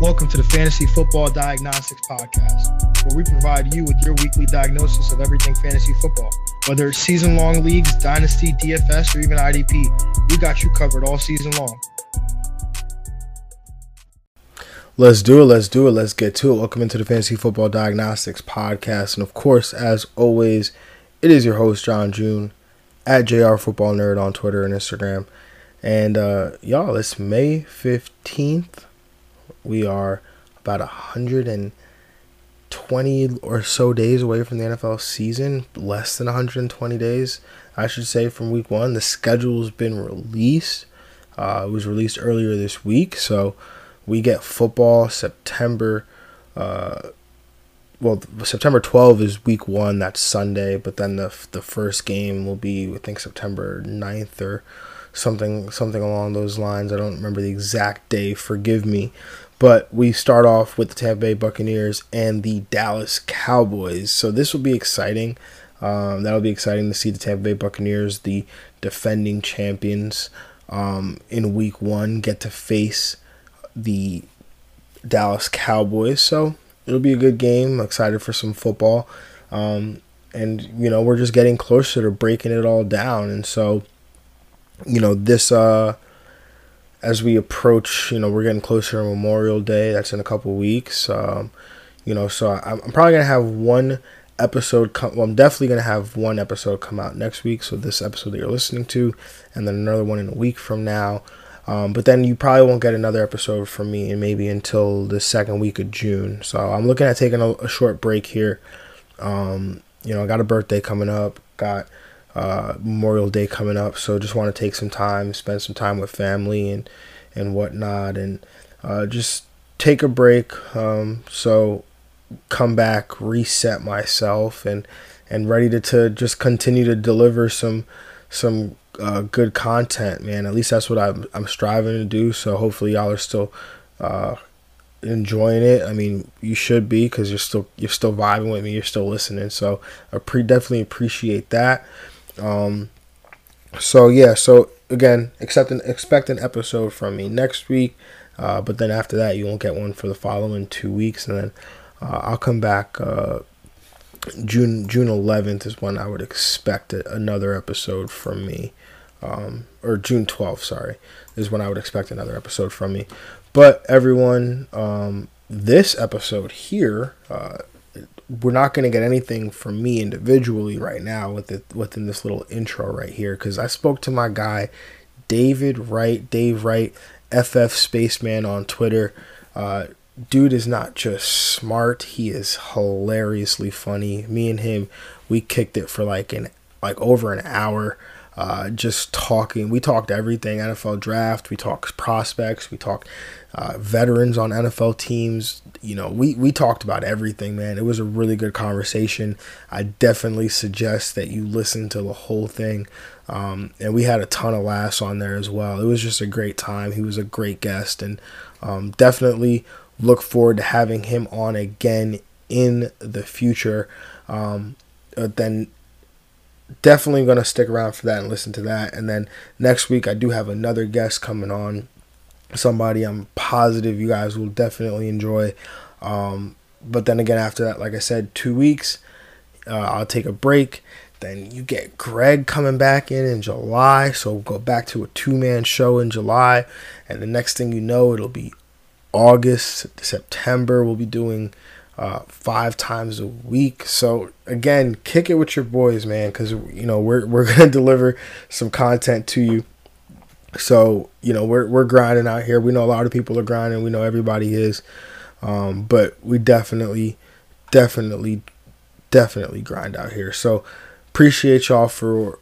Welcome to the Fantasy Football Diagnostics Podcast, where we provide you with your weekly diagnosis of everything fantasy football. Whether it's season long leagues, dynasty, DFS, or even IDP, we got you covered all season long. Let's do it. Let's do it. Let's get to it. Welcome into the Fantasy Football Diagnostics Podcast. And of course, as always, it is your host, John June, at JR Football Nerd on Twitter and Instagram. And uh, y'all, it's May 15th we are about 120 or so days away from the NFL season, less than 120 days, I should say, from week one. The schedule's been released. Uh, it was released earlier this week, so we get football September. Uh, well, September 12 is week one. That's Sunday, but then the the first game will be I think September 9th or something something along those lines. I don't remember the exact day. Forgive me, but we start off with the Tampa Bay Buccaneers and the Dallas Cowboys. So this will be exciting. Um, that'll be exciting to see the Tampa Bay Buccaneers, the defending champions, um, in week one, get to face the Dallas Cowboys. So it'll be a good game. I'm excited for some football. Um, and, you know, we're just getting closer to breaking it all down. And so, you know, this. Uh, as we approach, you know, we're getting closer to Memorial Day. That's in a couple weeks. Um, you know, so I'm, I'm probably gonna have one episode. Come, well, I'm definitely gonna have one episode come out next week. So this episode that you're listening to, and then another one in a week from now. Um, but then you probably won't get another episode from me, and maybe until the second week of June. So I'm looking at taking a, a short break here. Um, you know, I got a birthday coming up. Got uh, Memorial Day coming up, so just want to take some time, spend some time with family and and whatnot, and uh, just take a break. Um, so come back, reset myself, and and ready to, to just continue to deliver some some uh, good content, man. At least that's what I'm I'm striving to do. So hopefully y'all are still uh, enjoying it. I mean, you should be because you're still you're still vibing with me. You're still listening. So I pre definitely appreciate that. Um, so yeah, so again, expect an expect an episode from me next week. Uh, but then after that, you won't get one for the following two weeks, and then uh, I'll come back. Uh, June June 11th is when I would expect another episode from me, um, or June 12th. Sorry, is when I would expect another episode from me. But everyone, um, this episode here uh, we're not going to get anything from me individually right now with it within this little intro right here because I spoke to my guy David Wright, Dave Wright, FF Spaceman on Twitter. Uh, dude is not just smart; he is hilariously funny. Me and him, we kicked it for like an like over an hour. Uh, just talking. We talked everything NFL draft. We talked prospects. We talked uh, veterans on NFL teams. You know, we, we talked about everything, man. It was a really good conversation. I definitely suggest that you listen to the whole thing. Um, and we had a ton of laughs on there as well. It was just a great time. He was a great guest, and um, definitely look forward to having him on again in the future. Um, then definitely going to stick around for that and listen to that. And then next week, I do have another guest coming on somebody I'm positive you guys will definitely enjoy. Um, but then again, after that, like I said, two weeks, uh, I'll take a break. Then you get Greg coming back in in July. So we'll go back to a two man show in July. And the next thing you know, it'll be August, September. We'll be doing uh, five times a week. So again, kick it with your boys, man, because you know we're we're gonna deliver some content to you so you know we're we're grinding out here. We know a lot of people are grinding. We know everybody is, um, but we definitely, definitely, definitely grind out here. So appreciate y'all for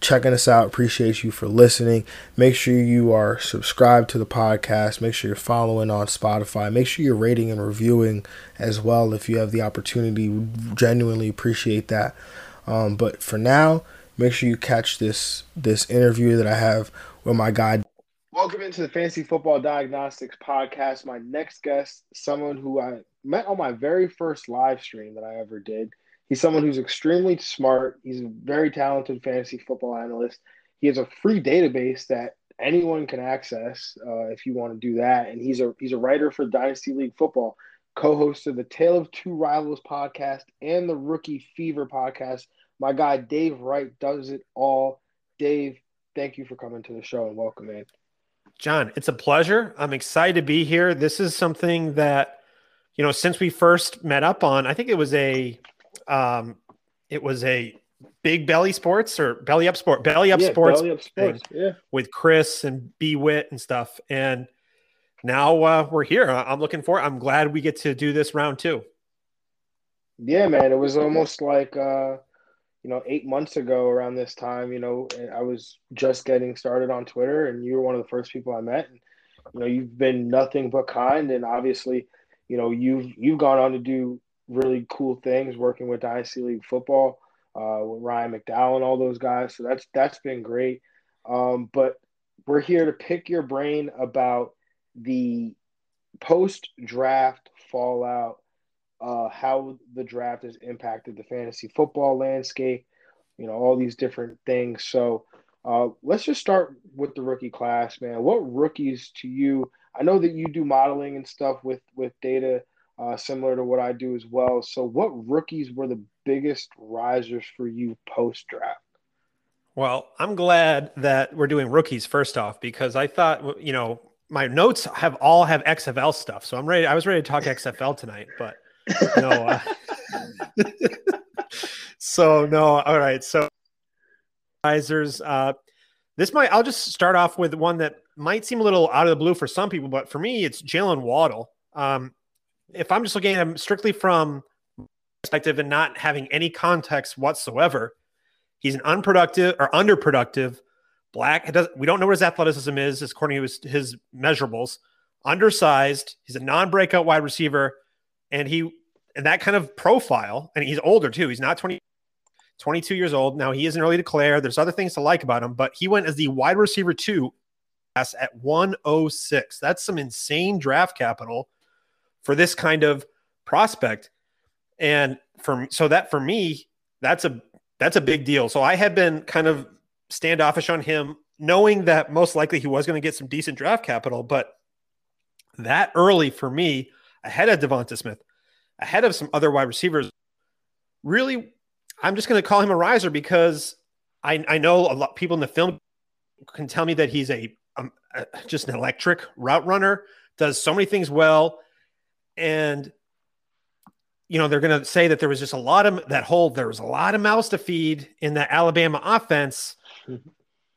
checking us out. Appreciate you for listening. Make sure you are subscribed to the podcast. Make sure you're following on Spotify. Make sure you're rating and reviewing as well if you have the opportunity. We genuinely appreciate that. Um, but for now, make sure you catch this this interview that I have with my guy. Welcome into the Fantasy Football Diagnostics Podcast. My next guest, someone who I met on my very first live stream that I ever did. He's someone who's extremely smart. He's a very talented fantasy football analyst. He has a free database that anyone can access uh, if you want to do that. And he's a he's a writer for Dynasty League Football, co-host of the Tale of Two Rivals podcast and the Rookie Fever podcast. My guy Dave Wright does it all. Dave, thank you for coming to the show and welcome, man. John, it's a pleasure. I'm excited to be here. This is something that, you know, since we first met up on, I think it was a, um, it was a big belly sports or belly up sport, belly up yeah, sports, belly up sports. yeah, with Chris and B Wit and stuff. And now uh, we're here. I'm looking for. I'm glad we get to do this round two. Yeah, man. It was almost like. uh you know, eight months ago around this time, you know, I was just getting started on Twitter, and you were one of the first people I met. And, you know, you've been nothing but kind, and obviously, you know, you've you've gone on to do really cool things, working with Dynasty League football, uh, with Ryan McDowell and all those guys. So that's that's been great. Um, but we're here to pick your brain about the post draft fallout uh, how the draft has impacted the fantasy football landscape, you know, all these different things. So uh, let's just start with the rookie class, man. What rookies to you? I know that you do modeling and stuff with with data uh, similar to what I do as well. So what rookies were the biggest risers for you post draft? Well, I'm glad that we're doing rookies first off because I thought you know my notes have all have XFL stuff, so I'm ready. I was ready to talk XFL tonight, but no. Uh, so no. All right. So risers. Uh, this might. I'll just start off with one that might seem a little out of the blue for some people, but for me, it's Jaylen Waddle. Um, if I'm just looking at him strictly from perspective and not having any context whatsoever, he's an unproductive or underproductive black. we don't know what his athleticism is, according to his, his measurables. Undersized. He's a non-breakout wide receiver, and he and that kind of profile, and he's older too. He's not 20, 22 years old. Now he isn't early declare. There's other things to like about him, but he went as the wide receiver two at 106. That's some insane draft capital for this kind of prospect. And for so that for me, that's a that's a big deal. So I had been kind of standoffish on him, knowing that most likely he was going to get some decent draft capital, but that early for me, ahead of Devonta Smith, ahead of some other wide receivers. Really, I'm just going to call him a riser because I, I know a lot of people in the film can tell me that he's a, um, just an electric route runner, does so many things well, and you know they're going to say that there was just a lot of that whole there was a lot of mouths to feed in the Alabama offense. Mm-hmm.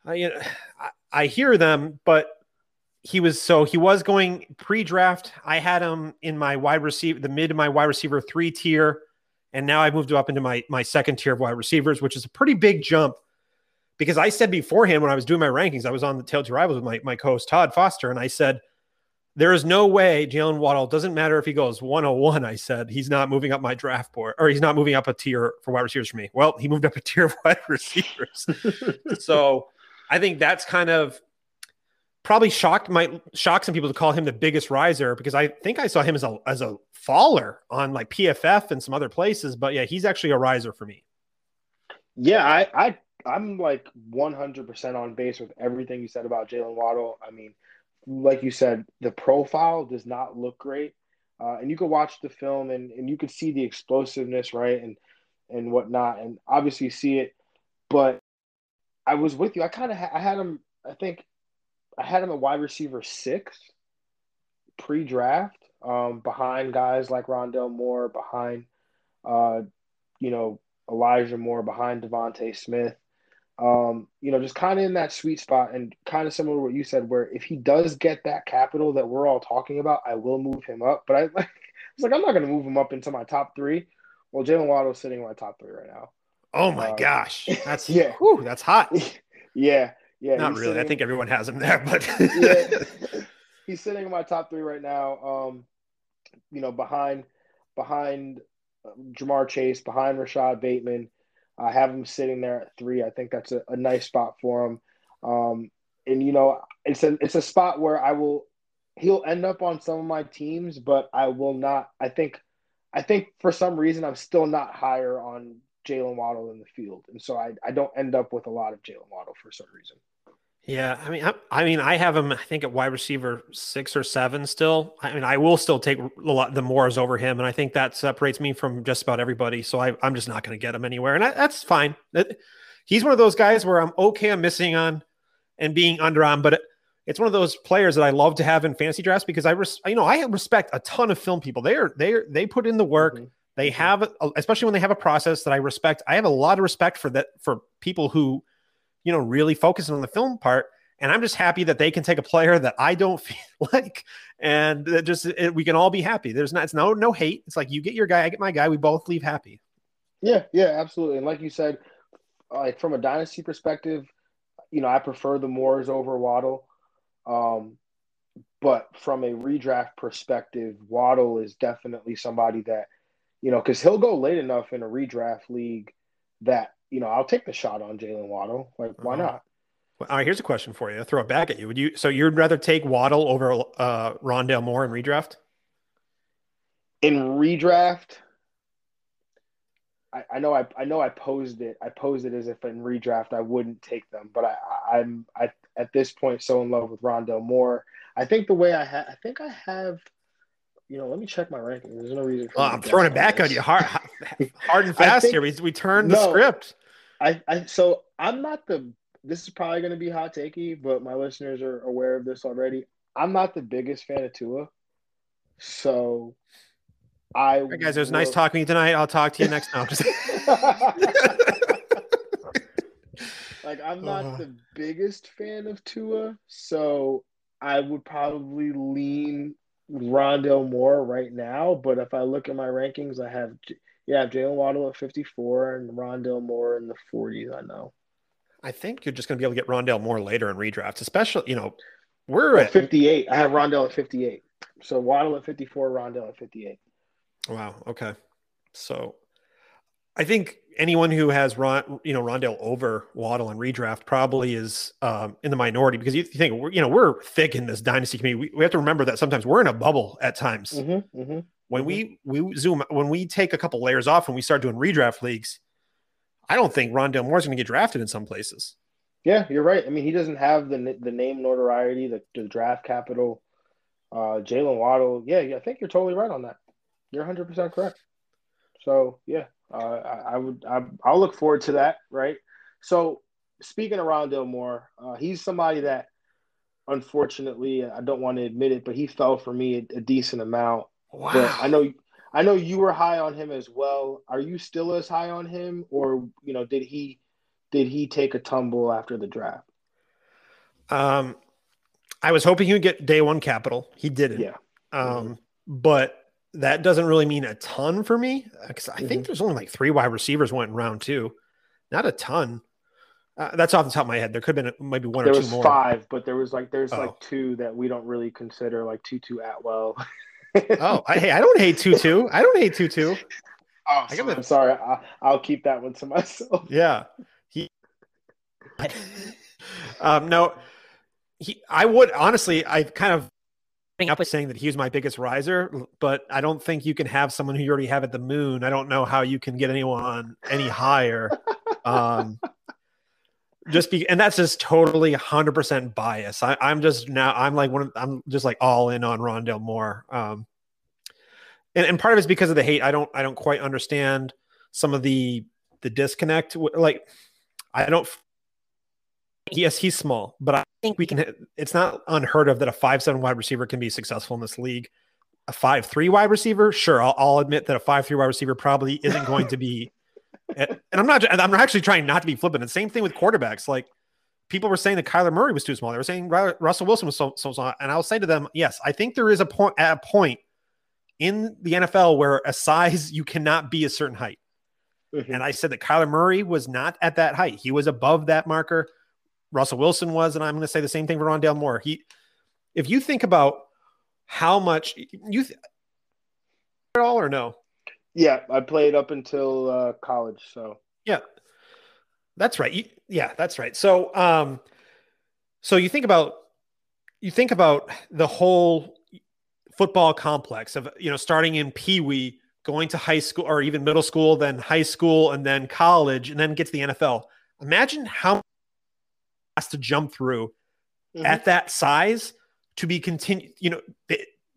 I, you know, I, I hear them, but he was so he was going pre-draft. I had him in my wide receiver, the mid of my wide receiver three tier, and now I've moved up into my my second tier of wide receivers, which is a pretty big jump. Because I said beforehand when I was doing my rankings, I was on the Tale Two Rivals with my, my co-host Todd Foster, and I said, There is no way Jaylen Waddle doesn't matter if he goes 101. I said he's not moving up my draft board, or he's not moving up a tier for wide receivers for me. Well, he moved up a tier of wide receivers. so I think that's kind of probably shocked might shock some people to call him the biggest riser because I think I saw him as a as a faller on like PFF and some other places, but yeah, he's actually a riser for me. Yeah, I, I I'm like 100% on base with everything you said about Jaylen Waddle. I mean, like you said, the profile does not look great, uh, and you can watch the film and and you can see the explosiveness, right, and and whatnot, and obviously see it. But I was with you. I kind of ha- I had him. I think I had him at wide receiver six pre-draft, um, behind guys like Rondale Moore, behind, uh, you know, Elijah Moore, behind DeVonta Smith. Um, you know, just kind of in that sweet spot, and kind of similar to what you said, where if he does get that capital that we're all talking about, I will move him up. But I, like, it's like I'm not going to move him up into my top three. Well, Jaylen Waddle's sitting in my top three right now. Oh my uh, gosh, that's yeah, whew, that's hot. Yeah, yeah, not really. Sitting, I think everyone has him there, but yeah, he's sitting in my top three right now. Um, you know, behind behind Ja'Marr Chase, behind Rashod Bateman. I have him sitting there at three. I think that's a, a nice spot for him. Um, and you know, it's a it's a spot where I will he'll end up on some of my teams, but I will not. I think I think for some reason I'm still not higher on Jaylen Waddle in the field, and so I I don't end up with a lot of Jaylen Waddle for some reason. Yeah, I mean, I, I, mean, I have him. I think at wide receiver six or seven still. I mean, I will still take the Moores over him, and I think that separates me from just about everybody. So I, am just not going to get him anywhere, and I, that's fine. That, he's one of those guys where I'm okay. I'm missing on and being under on, but it's one of those players that I love to have in fantasy drafts because I, res, you know, I respect a ton of film people. They are they are, they put in the work. Mm-hmm. They mm-hmm. have, especially when they have a process that I respect. I have a lot of respect for that for people who you know, really focusing on the film part. And I'm just happy that they can take a player that I don't feel like, and that just it, we can all be happy. There's not, it's no, no hate. It's like you get your guy, I get my guy. We both leave happy. Yeah, yeah, absolutely. And like you said, like from a dynasty perspective, you know, I prefer the Moores over Waddle. Um, but from a redraft perspective, Waddle is definitely somebody that, you know, because he'll go late enough in a redraft league that you know, I'll take the shot on Jaylen Waddle. Like, why uh-huh. not? Well, all right, here's a question for you. I'll throw it back at you. Would you? So you'd rather take Waddle over uh, Rondale Moore in redraft? In redraft, I, I, know I, I know I posed it. I posed it as if in redraft I wouldn't take them, but I, I'm I at this point so in love with Rondale Moore. I think the way I have, I think I have you know, let me check my rankings. There's no reason. Oh, I'm throwing it back on you hard, hard and fast think, here. We we turned the no, script. I, I so I'm not the this is probably going to be hot takey, but my listeners are aware of this already. I'm not the biggest fan of Tua, so I. Right, guys, it was will... nice talking to you tonight. I'll talk to you next time. like I'm not uh. the biggest fan of Tua, so I would probably lean Rondale Moore right now, but if I look at my rankings, I have yeah, Jaylen Waddle at 54 and Rondale Moore in the 40s. I know. I think you're just going to be able to get Rondale Moore later in redrafts, especially, you know, we're at 58. I have Rondale at 58. So Waddle at 54, Rondale at 58. Wow. Okay. So I think anyone who has Ron, you know, Rondale over Waddle and redraft probably is um, in the minority because you think we're, you know, we're thick in this dynasty community. We, we have to remember that sometimes we're in a bubble at times. Mm-hmm, mm-hmm when we mm-hmm. we zoom when we take a couple layers off and we start doing redraft leagues, I don't think Rondale Moore's going to get drafted in some places. Yeah, you're right. I mean, he doesn't have the the name notoriety, the, the draft capital. Uh, Jaylen Waddle, yeah, I think you're totally right on that. You're 100 percent correct. So yeah, uh, I, I, would I, will look forward to that. Right. So speaking of Rondale Moore, uh, he's somebody that unfortunately I don't want to admit it, but he fell for me a, a decent amount. Wow. But I know I know you were high on him as well. Are you still as high on him or you know did he did he take a tumble after the draft? Um I was hoping he would get day one capital. He didn't. Yeah. Um mm-hmm. but that doesn't really mean a ton for me because I mm-hmm. think there's only like three wide receivers went in round two. Not a ton. Uh, that's off the top of my head. There could have been maybe one there or two more. five, but there was like there's oh. like two that we don't really consider like Tutu Atwell. oh, I, hey, I don't hate Tutu. I don't hate Tutu. Oh, I am sorry. I, will keep that one to myself. Yeah. He. um, no, he. I would honestly. I kind of up with saying that he was my biggest riser, but I don't think you can have someone who you already have at the moon. I don't know how you can get anyone any higher. um, just be and that's just totally 100% bias. I, am just now i'm like one of, i'm just like all in on rondale moore um and, and part of it's because of the hate. I don't i don't quite understand some of the the disconnect. Like i don't yes he's small but i think we can it's not unheard of that a five seven wide receiver can be successful in this league. A five three wide receiver? Sure I'll, I'll admit that a five three wide receiver probably isn't going to be and, I'm not. I'm actually trying not to be flippant. And same thing with quarterbacks. Like people were saying that Kyler Murray was too small. They were saying Russell Wilson was so, so small. And I'll say to them, yes, I think there is a point at a point in the NFL where a size you cannot be a certain height. Mm-hmm. And I said that Kyler Murray was not at that height. He was above that marker. Russell Wilson was, and I'm going to say the same thing for Rondale Moore. He, if you think about how much you th- at all or no, yeah, I played up until uh, college. So yeah, that's right. You, yeah, that's right. So um, so you think about you think about the whole football complex of you know starting in Pee Wee, going to high school or even middle school, then high school, and then college, and then get to the NFL. Imagine how has to jump through mm-hmm. at that size to be continued. You know,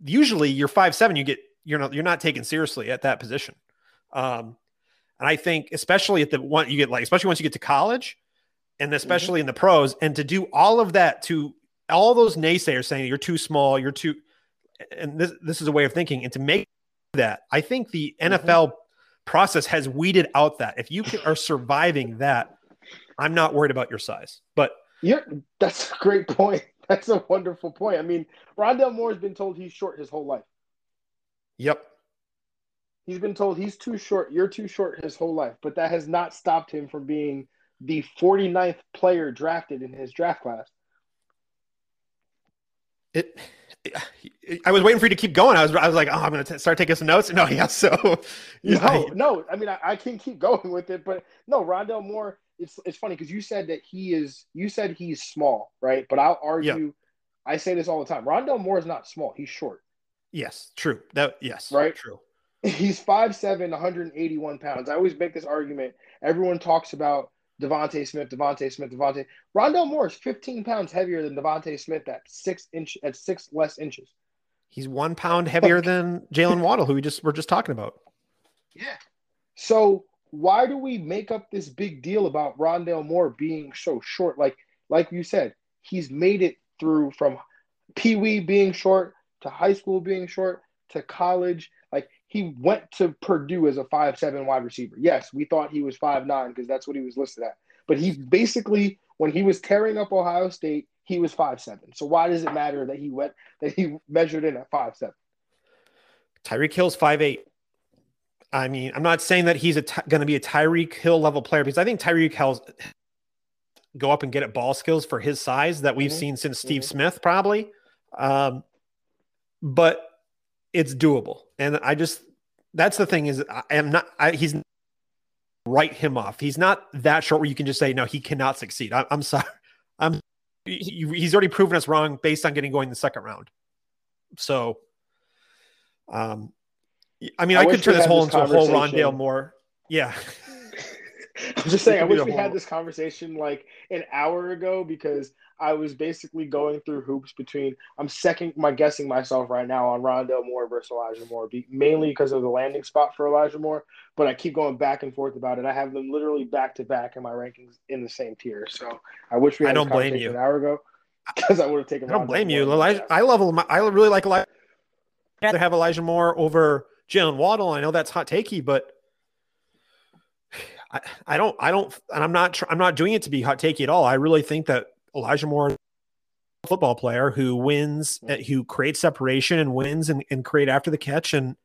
usually you're five seven, you get you're not you're not taken seriously at that position. Um, and I think especially at the one you get like especially once you get to college, and mm-hmm. especially mm-hmm. in the pros, and to do all of that to all those naysayers saying you're too small, you're too, and this this is a way of thinking, and to make that, I think the NFL mm-hmm. process has weeded out that if you can, are surviving that, I'm not worried about your size. But yeah, that's a great point. That's a wonderful point. I mean, Rondale Moore has been told he's short his whole life. Yep. He's been told he's too short, you're too short his whole life, but that has not stopped him from being the 49th player drafted in his draft class. It, I was waiting for you to keep going. I was, I was like, oh, I'm going to start taking some notes. No, yeah. So, yeah. no, no. I mean, I, I, can keep going with it, but no, Rondale Moore. It's it's funny because you said that he is. You said he's small, right? But I'll argue. I say this all the time. Rondale Moore is not small. He's short. Yes, true. That yes, right. True. He's 5'7", 181 pounds. I always make this argument. Everyone talks about DeVonta Smith, DeVonta Smith, DeVonta. Rondale Moore is 15 pounds heavier than DeVonta Smith at six inch at six less inches. He's one pound heavier than Jaylen Waddle, who we just were just talking about. Yeah. So why do we make up this big deal about Rondale Moore being so short? Like, like you said, he's made it through from Pee Wee being short to high school being short to college. Like he went to Purdue as a five seven wide receiver. Yes, we thought he was five nine because that's what he was listed at. But he basically, when he was tearing up Ohio State, he was five seven. So why does it matter that he went that he measured in at five seven? Tyreek Hill's five eight. I mean, I'm not saying that he's going to be a Tyreek Hill level player because I think Tyreek Hill's go up and get at ball skills for his size that we've mm-hmm. seen since Steve mm-hmm. Smith probably. Um, but it's doable. And I just that's the thing is I am not I, he's write him off. He's not that short where you can just say no, he cannot succeed. I, am sorry. I'm he, he's already proven us wrong based on getting going the second round. So, um, I mean, I, I could turn this whole into a whole Rondale Moore. Yeah. I'm just saying, I wish we had this conversation like an hour ago because I was basically going through hoops between. I'm second my guessing myself right now on Rondale Moore versus Elijah Moore, mainly because of the landing spot for Elijah Moore. But I keep going back and forth about it. I have them literally back to back in my rankings in the same tier. So I wish we had I don't blame you. an hour ago because I would have taken. I don't Rondale blame Moore you, Elijah. I love. I really like Elijah. I'd rather have Elijah Moore over Jaylen Waddle. I know that's hot takey, but. I, I don't I don't and I'm not I'm not doing it to be hot takey at all. I really think that Elijah Moore, football player who wins, uh, who creates separation and wins and, and create after the catch and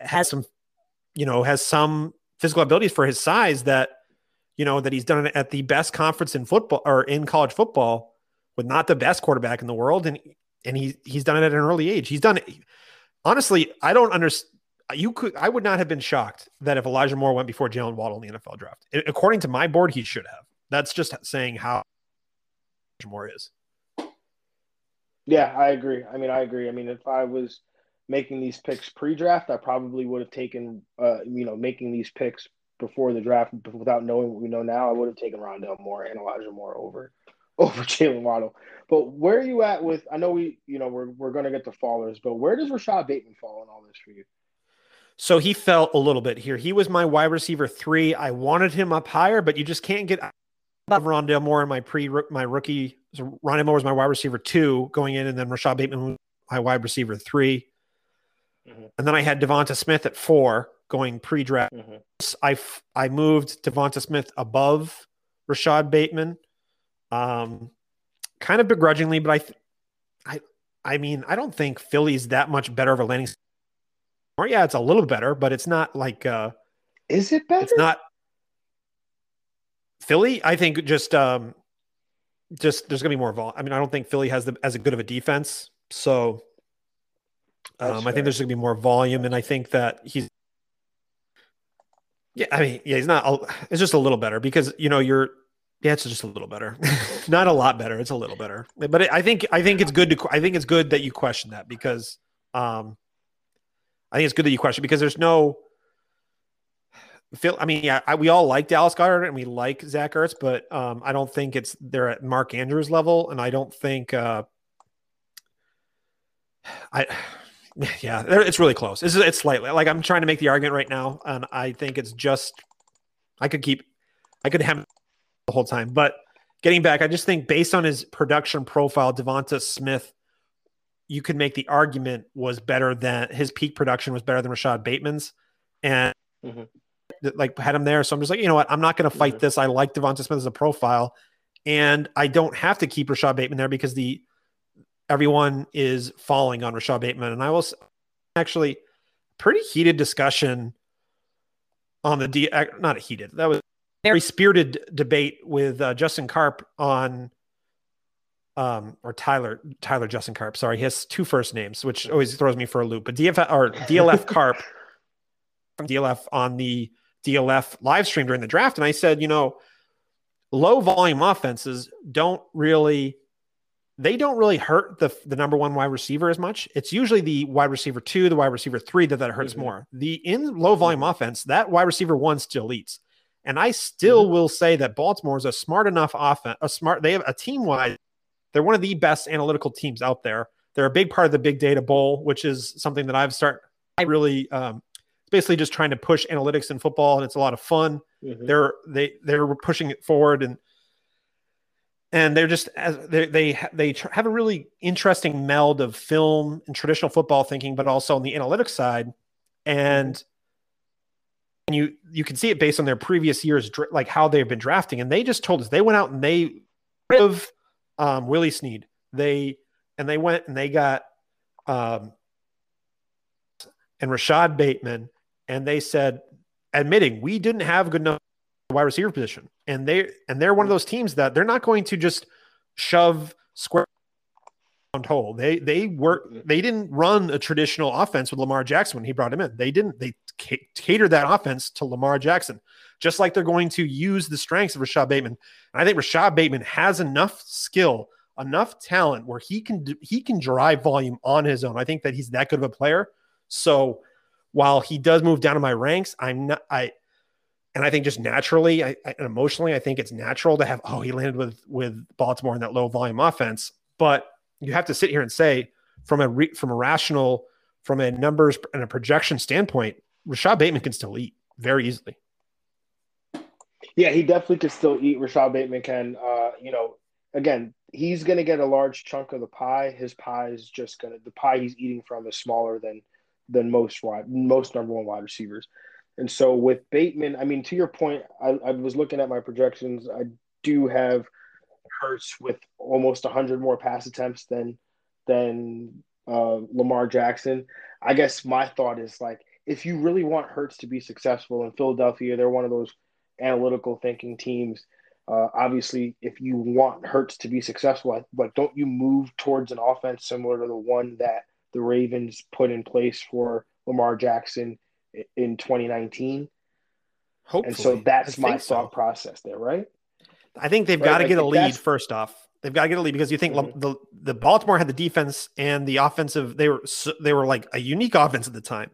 has some, you know, has some physical abilities for his size that, you know, that he's done it at the best conference in football or in college football with not the best quarterback in the world. And, and he, he's done it at an early age. He's done it. Honestly, I don't understand. You could, I would not have been shocked that if Elijah Moore went before Jaylen Waddle in the NFL draft. According to my board, he should have. That's just saying how Moore is. Yeah, I agree. I mean, I agree. I mean, if I was making these picks pre-draft, I probably would have taken, uh, you know, making these picks before the draft without knowing what we know now. I would have taken Rondale Moore and Elijah Moore over over Jaylen Waddle. But where are you at with? I know we, you know, we're we're going to get the fallers, but where does Rashod Bateman fall in all this for you? So he fell a little bit here. He was my wide receiver three. I wanted him up higher, but you just can't get about Rondale Moore in my pre my rookie. So Rondale Moore was my wide receiver two going in, and then Rashod Bateman was my wide receiver 3 mm-hmm. and then I had Devonta Smith at four going pre-draft. Mm-hmm. I I moved Devonta Smith above Rashod Bateman, um, kind of begrudgingly, but I, th- I I mean I don't think Philly's that much better of a landing. Or yeah, it's a little better, but it's not like. Uh, Is it better? It's not. Philly, I think just um just there's gonna be more vol. I mean, I don't think Philly has the as a good of a defense. So um, I think there's gonna be more volume, and I think that he's yeah, I mean, yeah, he's not it's just a little better because you know you're yeah, it's just a little better. not a lot better, it's a little better. But it, I think I think it's good to I think it's good that you question that because um I think it's good that you question because there's no Phil, I mean, yeah, I, we all like Dallas Goedert and we like Zach Ertz, but um, I don't think it's they're at Mark Andrews level, and I don't think uh, I. Yeah, it's really close. It's, it's slightly like I'm trying to make the argument right now, and I think it's just I could keep, I could have the whole time. But getting back, I just think based on his production profile, Devonta Smith, you could make the argument was better than his peak production was better than Rashod Bateman's, and mm-hmm like had him there. So I'm just like, you know what? I'm not going to fight this. I like Devonta Smith as a profile, and I don't have to keep Rashod Bateman there because the everyone is falling on Rashod Bateman. And I was actually pretty heated discussion on the D. Not a heated. That was very spirited debate with uh, Justin Carp on. Um, or Tyler, Tyler Justin Carp. Sorry, he has two first names, which always throws me for a loop. But DF or DLF Carp from DLF on the DLF live stream during the draft, and I said, you know, low volume offenses don't really they don't really hurt the the number one wide receiver as much. It's usually the wide receiver two, the wide receiver three that that hurts mm-hmm. more. The in low volume mm-hmm. offense, that wide receiver one still eats. And I still mm-hmm. will say that Baltimore is a smart enough offense, a smart. They have a team wide. They're one of the best analytical teams out there. They're a big part of the Big Data Bowl, which is something that I've started. I really um, basically just trying to push analytics in football, and it's a lot of fun. Mm-hmm. They're they they're pushing it forward, and and they're just as they they they have a really interesting meld of film and traditional football thinking, but also on the analytics side, and and you you can see it based on their previous years, like how they've been drafting, and they just told us they went out and they of um, Willie Snead, they and they went and they got um, and Rashod Bateman and they said, admitting we didn't have good enough wide receiver position, and they and they're one of those teams that they're not going to just shove square hole. They they work. They didn't run a traditional offense with Lamar Jackson when he brought him in. They didn't. They catered that offense to Lamar Jackson, just like they're going to use the strengths of Rashod Bateman. And I think Rashod Bateman has enough skill, enough talent where he can he can drive volume on his own. I think that he's that good of a player. So while he does move down in my ranks, I'm not I and I think just naturally I, and emotionally, I think it's natural to have oh he landed with with Baltimore in that low volume offense. But you have to sit here and say from a re, from a rational from a numbers and a projection standpoint, Rashod Bateman can still eat very easily. Yeah, he definitely could still eat. Rashod Bateman can. Uh, you know, again, he's going to get a large chunk of the pie. His pie is just going to the pie he's eating from is smaller than than most wide, most number one wide receivers. And so with Bateman, I mean, to your point, I, I was looking at my projections. I do have Hurts with almost 100 more pass attempts than than uh, Lamar Jackson. I guess my thought is like, if you really want Hurts to be successful in Philadelphia, they're one of those analytical thinking teams. Uh, obviously, if you want Hurts to be successful, like don't you move towards an offense similar to the one that the Ravens put in place for Lamar Jackson in 2019. Hopefully. And so that's my thought process there, right? I think they've right? got to get a lead first off. They've got to get a lead because you think mm-hmm. the the Baltimore had the defense and the offensive. They were they were like a unique offense at the time,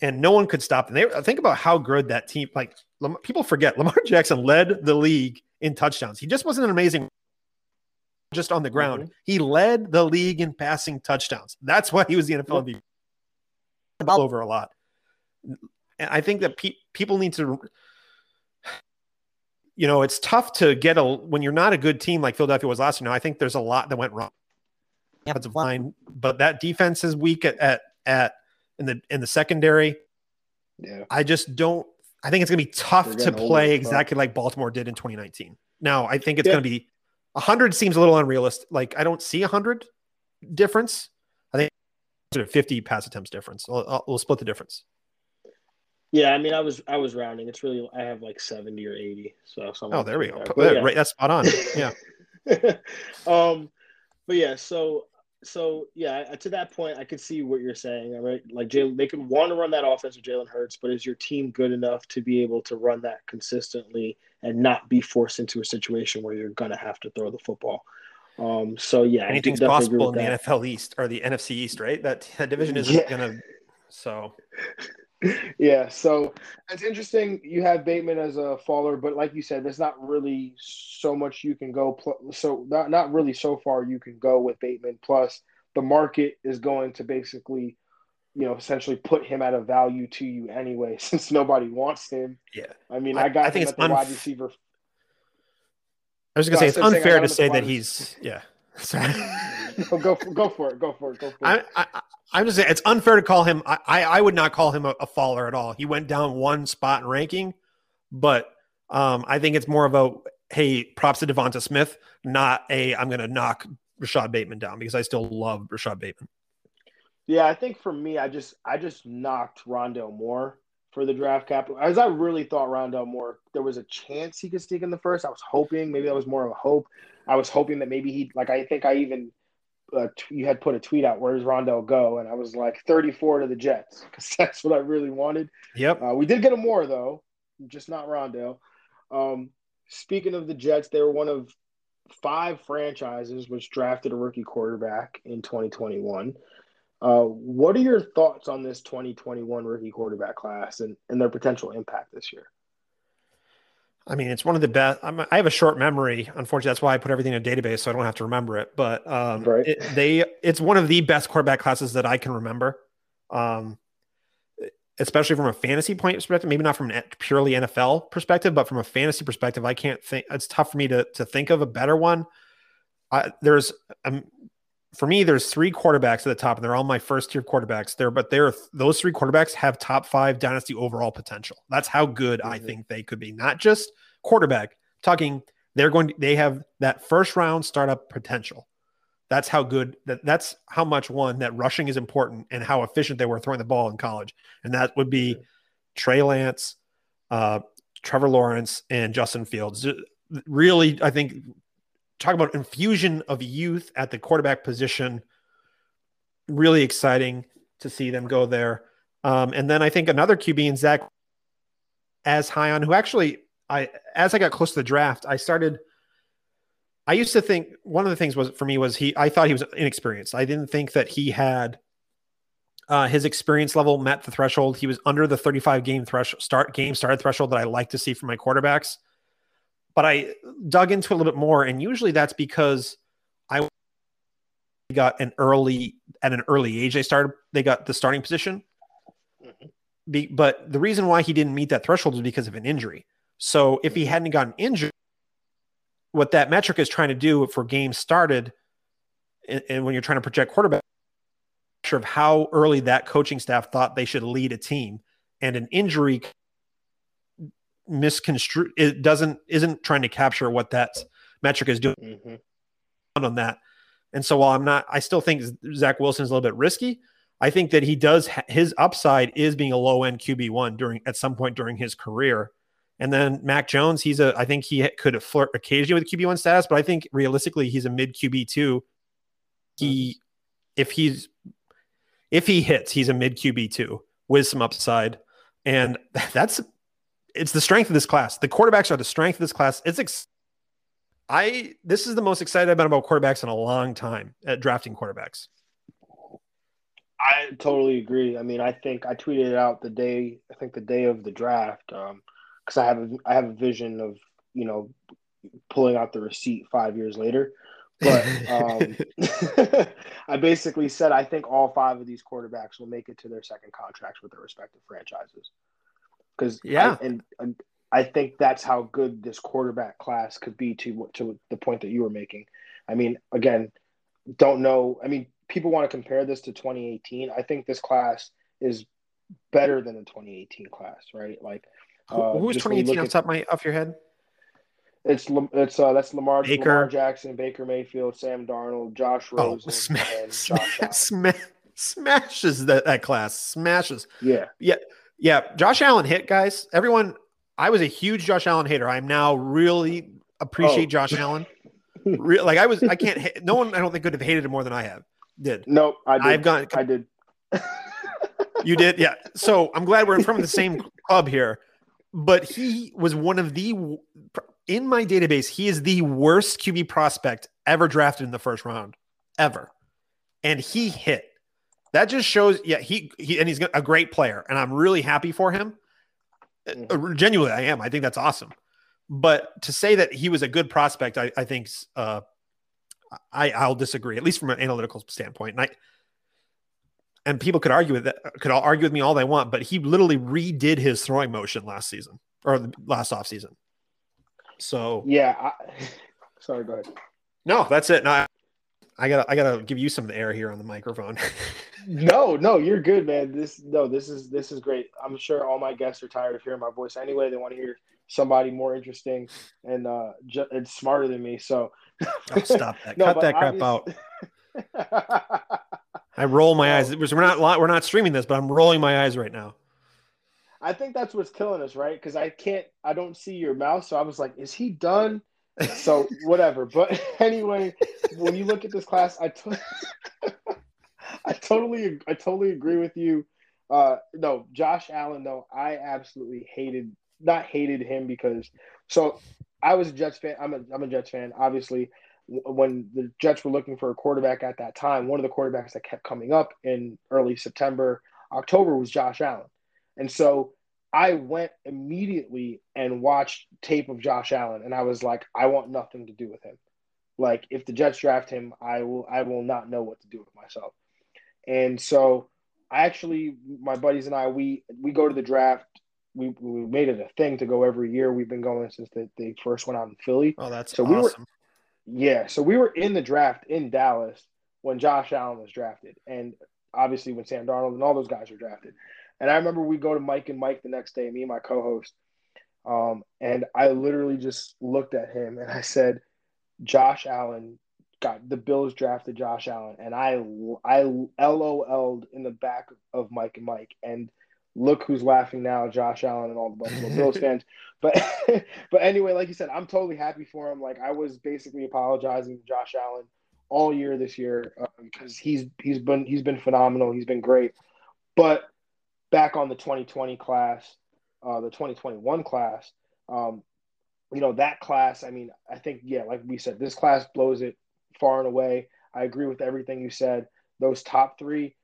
and no one could stop them. They think about how good that team. Like people forget, Lamar Jackson led the league in touchdowns. He just wasn't an amazing just on the ground. Mm-hmm. He led the league in passing touchdowns. That's why he was the NFL MVP. The ball over a lot. And I think that pe- people need to, you know, it's tough to get a when you're not a good team like Philadelphia was last year. Now I think there's a lot that went wrong. Offensive line, but that defense is weak at, at at in the in the secondary. Yeah, I just don't. I think it's going to be tough to play exactly like Baltimore did in 2019. Now I think it's yeah. going to be 100 seems a little unrealistic. Like I don't see 100 difference. I think 50 pass attempts difference. I'll, I'll, we'll split the difference. Yeah, I mean, I was I was rounding. It's really I have like 70 or 80. So oh, there we go. There. Yeah. Right, that's spot on. Yeah. um, but yeah, so so yeah, to that point, I could see what you're saying. Right, like Jalen, they could want to run that offense with Jalen Hurts, but is your team good enough to be able to run that consistently and not be forced into a situation where you're gonna have to throw the football? Um, so yeah, anything's possible in the NFL East or the NFC East, right? That, that division isn't yeah. gonna. So yeah, so it's interesting. You have Bateman as a faller, but like you said, there's not really so much you can go. Pl- so not not really so far you can go with Bateman. Plus, the market is going to basically, you know, essentially put him at a value to you anyway, since nobody wants him. Yeah, I mean, I, got I think it's the unf- wide receiver. I was gonna No, say it's I unfair to say that he's yeah. Sorry. No, go for, go for it. Go for it. Go for it. I, I, I'm just saying it's unfair to call him. I, I I would not call him a, a faller at all. He went down one spot in ranking, but um, I think it's more of a hey, props to Devonta Smith, not a I'm going to knock Rashod Bateman down because I still love Rashod Bateman. Yeah, I think for me, I just I just knocked Rondale Moore for the draft capital. As I really thought Rondale Moore, there was a chance he could sneak in the first. I was hoping maybe that was more of a hope. I was hoping that maybe he like I think I even uh, t- you had put a tweet out where does Rondale go, and I was like 34 to the Jets because that's what I really wanted. Yep. Uh, we did get a more though, just not Rondale. Um, speaking of the Jets, they were one of five franchises which drafted a rookie quarterback in 2021. Uh, what are your thoughts on this 2021 rookie quarterback class and, and their potential impact this year? I mean, it's one of the best. I'm, I have a short memory. Unfortunately, that's why I put everything in a database so I don't have to remember it. But um, Right. it, they, it's one of the best quarterback classes that I can remember. Um, especially from a fantasy point perspective, maybe not from an purely NFL perspective, but from a fantasy perspective, I can't think. It's tough for me to to think of a better one. I, there's um, for me, there's three quarterbacks at the top, and they're all my first tier quarterbacks there. But they're those three quarterbacks have top five dynasty overall potential. That's how good I Mhm. think they could be. Not just quarterback. Talking, they're going. To, they have that first round startup potential. That's how good. That that's how much one that rushing is important and how efficient they were throwing the ball in college. And that would be Trey Lance, uh, Trevor Lawrence, and Justin Fields. Really, I think talk about infusion of youth at the quarterback position. Really exciting to see them go there. Um, and then I think another QB in Zach as high on who actually I as I got close to the draft, I started I used to think one of the things was for me was he I thought he was inexperienced. I didn't think that he had uh, his experience level met the threshold. He was under the 35 game threshold start game started threshold that I like to see from my quarterbacks. But I dug into it a little bit more, and usually that's because I got an early at an early age. They started they got the starting position. Mm-hmm. Be, but the reason why he didn't meet that threshold is because of an injury. So if he mm-hmm. hadn't gotten injured, what that metric is trying to do for games started, and, and when you're trying to project quarterback, of how early that coaching staff thought they should lead a team, and an injury misconstrued it doesn't isn't trying to capture what that metric is doing Mm-hmm. on that. And so while I'm not, I still think Zach Wilson is a little bit risky. I think that he does his upside is being a low end QB one during at some point during his career. And then Mac Jones, he's a I think he could flirt occasionally with QB one status, but I think realistically he's a mid QB two. He if he's if he hits, he's a mid QB two with some upside, and that's it's the strength of this class. The quarterbacks are the strength of this class. It's ex- I this is the most excited I've been about quarterbacks in a long time at drafting quarterbacks. I totally agree. I mean, I think I tweeted it out the day I think the day of the draft because I have a, I have a vision of you know pulling out the receipt five years later. But um, I basically said I think all five of these quarterbacks will make it to their second contracts with their respective franchises. Because Yeah. I, and, and I think that's how good this quarterback class could be to to the point that you were making. I mean, again, don't know. I mean, people want to compare this to 2018. I think this class is better than the 2018 class, right? Like, uh, who was just when you 2018 look off at- top of my off your head? it's it's uh that's Lamar Baker. Lamar Jackson, Baker Mayfield, Sam Darnold, Josh Oh, Rosen, sma- and Josh smashes that, that class. Smashes. Yeah, Yeah, Josh Allen hit, guys. Everyone, I was a huge Josh Allen hater. I'm now really appreciate Oh. Josh Allen. Re- like I was, I can't. Ha- no one, I don't think could have hated him more than I have. Did no, I did. I've gone? I did. You did, yeah. So I'm glad we're from the same club here. But he was one of the in my database. He is the worst QB prospect ever drafted in the first round, ever, and he hit. That just shows, yeah, he, he and he's a great player, and I'm really happy for him. Mm-hmm. Genuinely, I am. I think that's awesome. But to say that he was a good prospect, I, I think uh, I I'll disagree, at least from an analytical standpoint. And I and people could argue with that, could all argue with me all they want, but he literally redid his throwing motion last season or last off season. So yeah, I, sorry, go ahead. No, that's it. No, I, I gotta I gotta give you some air here on the microphone. no, no, you're good, man. This no, this is this is great. I'm sure all my guests are tired of hearing my voice anyway. They want to hear somebody more interesting and uh ju- and smarter than me. So oh, stop that. no, Cut that crap out. I roll my eyes. We're not we're not streaming this, but I'm rolling my eyes right now. I think that's what's killing us, right? Because I can't, I don't see your mouth, so I was like, "Is he done?" So whatever. But anyway, when you look at this class, I, to- I totally, I totally agree with you. Uh, no, Josh Allen, though, I absolutely hated not hated him because so I was a Jets fan. I'm a I'm a Jets fan. Obviously, when the Jets were looking for a quarterback at that time, one of the quarterbacks that kept coming up in early September, October was Josh Allen, and so I went immediately and watched tape of Josh Allen, and I was like, I want nothing to do with him. Like, if the Jets draft him, I will I will not know what to do with myself. And so, I actually, my buddies and I, we we go to the draft we we made it a thing to go every year. We've been going since they, they first went out in Philly. Oh, that's so awesome. we were yeah, so we were in the draft in Dallas when Josh Allen was drafted, and obviously when Sam Darnold and all those guys were drafted. And I remember we go to Mike and Mike the next day, me and my co-host, um, and I literally just looked at him and I said, "Josh Allen got the Bills drafted Josh Allen," and I I LOL'd in the back of Mike and Mike, and look who's laughing now, Josh Allen and all the Buffalo Bills fans. But but anyway, like you said, I'm totally happy for him. Like I was basically apologizing to Josh Allen all year this year because um, he's he's been he's been phenomenal. He's been great. But back on the 2020 class, uh, the 2021 class, um, you know that class. I mean, I think yeah, like we said, this class blows it far and away. I agree with everything you said. Those top three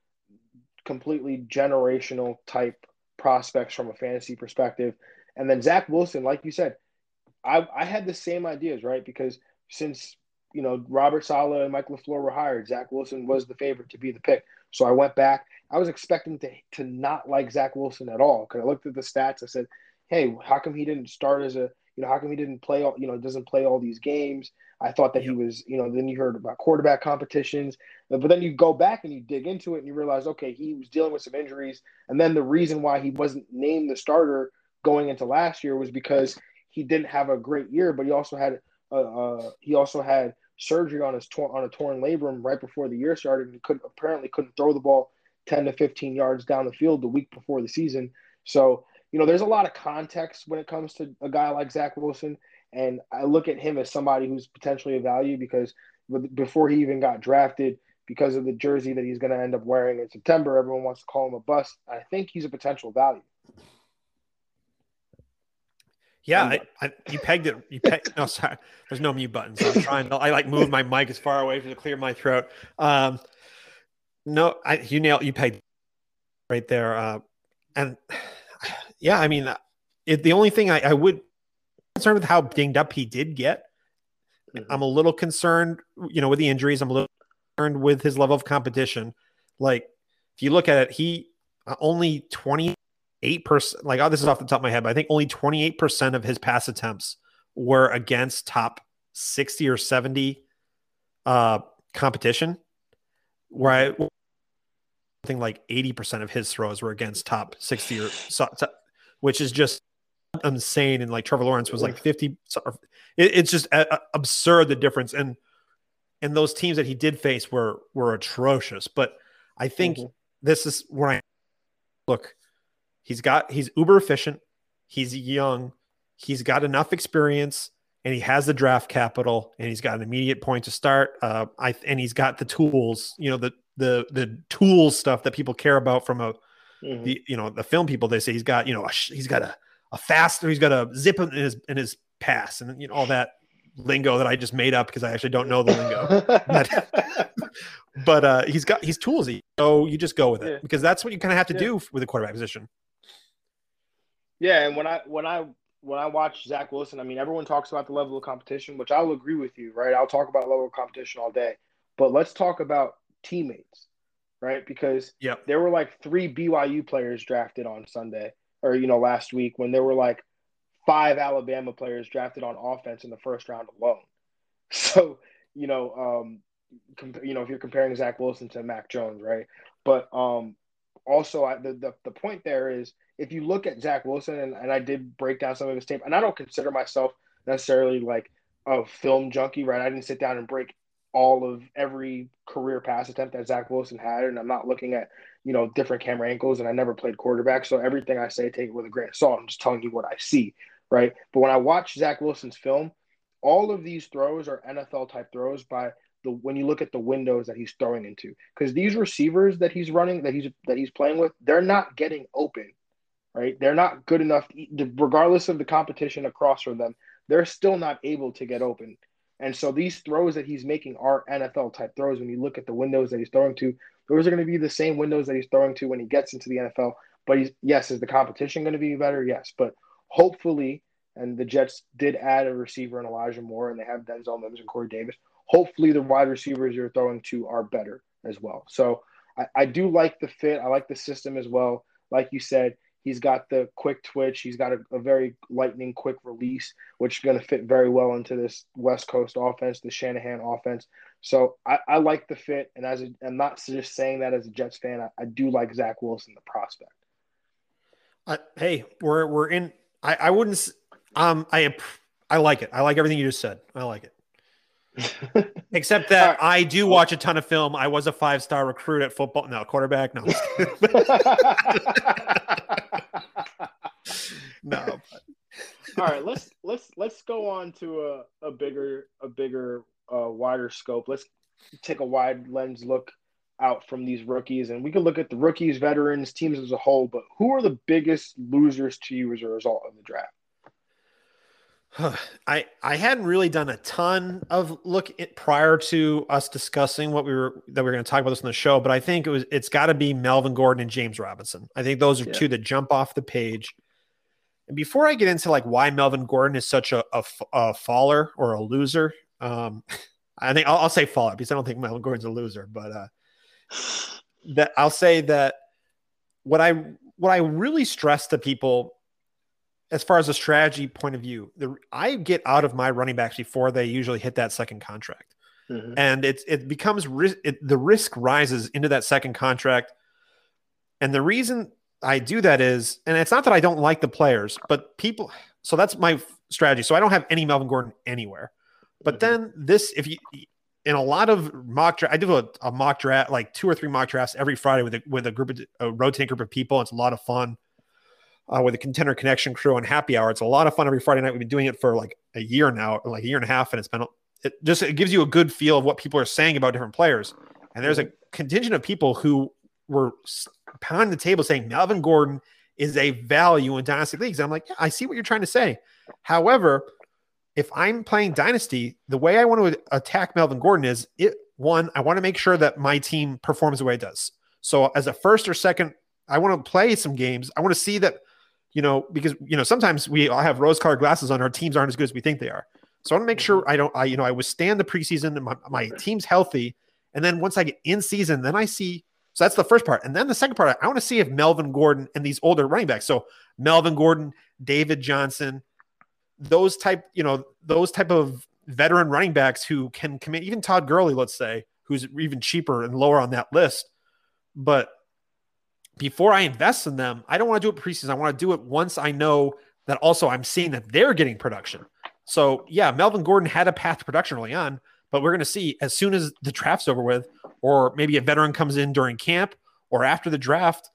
completely generational type prospects from a fantasy perspective. And then Zach Wilson, like you said, I, I had the same ideas, right? Because since you know Robert Saleh and Mike LaFleur were hired, Zach Wilson was the favorite to be the pick. So I went back. I was expecting to to not like Zach Wilson at all because I looked at the stats. I said, "Hey, how come he didn't start as a you know how come he didn't play all you know doesn't play all these games?" I thought that yep. he was, you know, then you heard about quarterback competitions, but then you go back and you dig into it and you realize, okay, he was dealing with some injuries. And then the reason why he wasn't named the starter going into last year was because he didn't have a great year, but he also had, uh, uh he also had surgery on his torn on a torn labrum right before the year started. And he could apparently couldn't throw the ball 10 to 15 yards down the field the week before the season. So, you know, there's a lot of context when it comes to a guy like Zach Wilson. And I look at him as somebody who's potentially a value because before he even got drafted, because of the jersey that he's going to end up wearing in September, everyone wants to call him a bust. I think he's a potential value. Yeah, I, I, you pegged it. You pegged. no, sorry. There's no mute button. So I'm trying. To, I like move my mic as far away to clear my throat. Um, no, I, you nailed. You pegged right there. Uh, and yeah, I mean, uh, it, the only thing I, I would concerned with how dinged up he did get. Mm-hmm. I'm a little concerned, you know, with the injuries. I'm a little concerned with his level of competition. Like, if you look at it, he uh, only 20 eight percent. Like, oh, this is off the top of my head, but I think only twenty eight percent of his pass attempts were against top sixty or seventy uh, competition. Where I think like eighty percent of his throws were against top sixty or so, so, which is just insane. And like Trevor Lawrence was like fifty. So, it, it's just a, a absurd the difference and. And those teams that he did face were were atrocious, but I think mm-hmm. this is where I look he's got he's uber efficient he's young he's got enough experience and he has the draft capital and he's got an immediate point to start uh I and he's got the tools you know the the the tool stuff that people care about from a mm-hmm. the you know the film people they say he's got you know a, he's got a a faster. He's got a zip in his in his pass, and you know all that lingo that I just made up because I actually don't know the lingo. but, but uh, he's got he's toolsy, so you just go with it Yeah. because that's what you kind of have to Yeah. do with a quarterback position. Yeah, and when I when I when I watch Zach Wilson, I mean everyone talks about the level of competition, which I'll agree with you, right? I'll talk about level of competition all day. But let's talk about teammates, right? Because Yep. there were like three BYU players drafted on Sunday or you know last week when there were like five Alabama players drafted on offense in the first round alone. So, you know, um comp- you know, if you're comparing Zach Wilson to Mac Jones, right? But um also I, the, the the point there is if you look at Zach Wilson and, and I did break down some of his tape, and I don't consider myself necessarily like a film junkie, right? I didn't sit down and break all of every career pass attempt that Zach Wilson had, and I'm not looking at you know different camera angles, and I never played quarterback, so everything I say take it with a grain of salt. I'm just telling you what I see, right? But when I watch Zach Wilson's film, all of these throws are NFL type throws by the when you look at the windows that he's throwing into, because these receivers that he's running, that he's that he's playing with, they're not getting open right? They're not good enough, regardless of the competition across from them. They're still not able to get open. And so these throws that he's making are NFL type throws. When you look at the windows that he's throwing to, those are going to be the same windows that he's throwing to when he gets into the NFL. But he's yes, is the competition going to be better? Yes, but hopefully, and the Jets did add a receiver in Elijah Moore, and they have Denzel Mims and Corey Davis. Hopefully, the wide receivers you're throwing to are better as well. So I, I do like the fit. I like the system as well. Like you said, He's got the quick twitch. He's got a, a very lightning quick release, which is going to fit very well into this West Coast offense, the Shanahan offense. So I, I like the fit, and as a, I'm not just saying that as a Jets fan, I, I do like Zach Wilson, the prospect. Uh, hey, we're we're in. I I wouldn't. Um, I I like it. I like everything you just said. I like it. Except that right. I do watch a ton of film. I was a five star recruit at football. No, quarterback. No, no. All right, let's let's let's go on to a, a bigger a bigger uh, wider scope. Let's take a wide lens look out from these rookies, and we can look at the rookies, veterans, teams as a whole. But who are the biggest losers to you as a result of the draft? I I hadn't really done a ton of look at, prior to us discussing what we were that we are going to talk about this on the show, but I think it was it's got to be Melvin Gordon and James Robinson. I think those are Yeah. two that jump off the page. And before I get into like why Melvin Gordon is such a, a, a faller or a loser, um, I think I'll, I'll say faller because I don't think Melvin Gordon's a loser, but uh, that I'll say that what I what I really stress to people as far as a strategy point of view, the I get out of my running backs before they usually hit that second contract, and it's it becomes it, the risk rises into that second contract, and the reason I do that is, and it's not that I don't like the players, but people. So that's my strategy. So I don't have any Melvin Gordon anywhere, but Mhm. then this, if you in a lot of mock draft, I do a, a mock draft, like two or three mock drafts every Friday with a, with a group of a rotating group of people. It's a lot of fun uh, with the contender connection crew on happy hour. It's a lot of fun every Friday night. We've been doing it for like a year now, like a year and a half, and it's been it just it gives you a good feel of what people are saying about different players. And there's a contingent of people who were pounding the table saying Melvin Gordon is a value in dynasty leagues. And I'm like, yeah, I see what you're trying to say. However, if I'm playing dynasty, the way I want to attack Melvin Gordon is it one, I want to make sure that my team performs the way it does. So as a first or second, I want to play some games. I want to see that, you know, because you know sometimes we all have rose-colored glasses on. Our teams aren't as good as we think they are. So I want to make sure mm-hmm. I don't, I you know, I withstand the preseason and my, my team's healthy. And then once I get in season, then I see. So that's the first part. And then the second part, I want to see if Melvin Gordon and these older running backs. So Melvin Gordon, David Johnson, those type, you know, those type of veteran running backs who can commit, even Todd Gurley, let's say, who's even cheaper and lower on that list. But before I invest in them, I don't want to do it preseason. I want to do it once I know that also I'm seeing that they're getting production. So yeah, Melvin Gordon had a path to production early on, but we're going to see as soon as the draft's over with, or maybe a veteran comes in during camp or after the draft,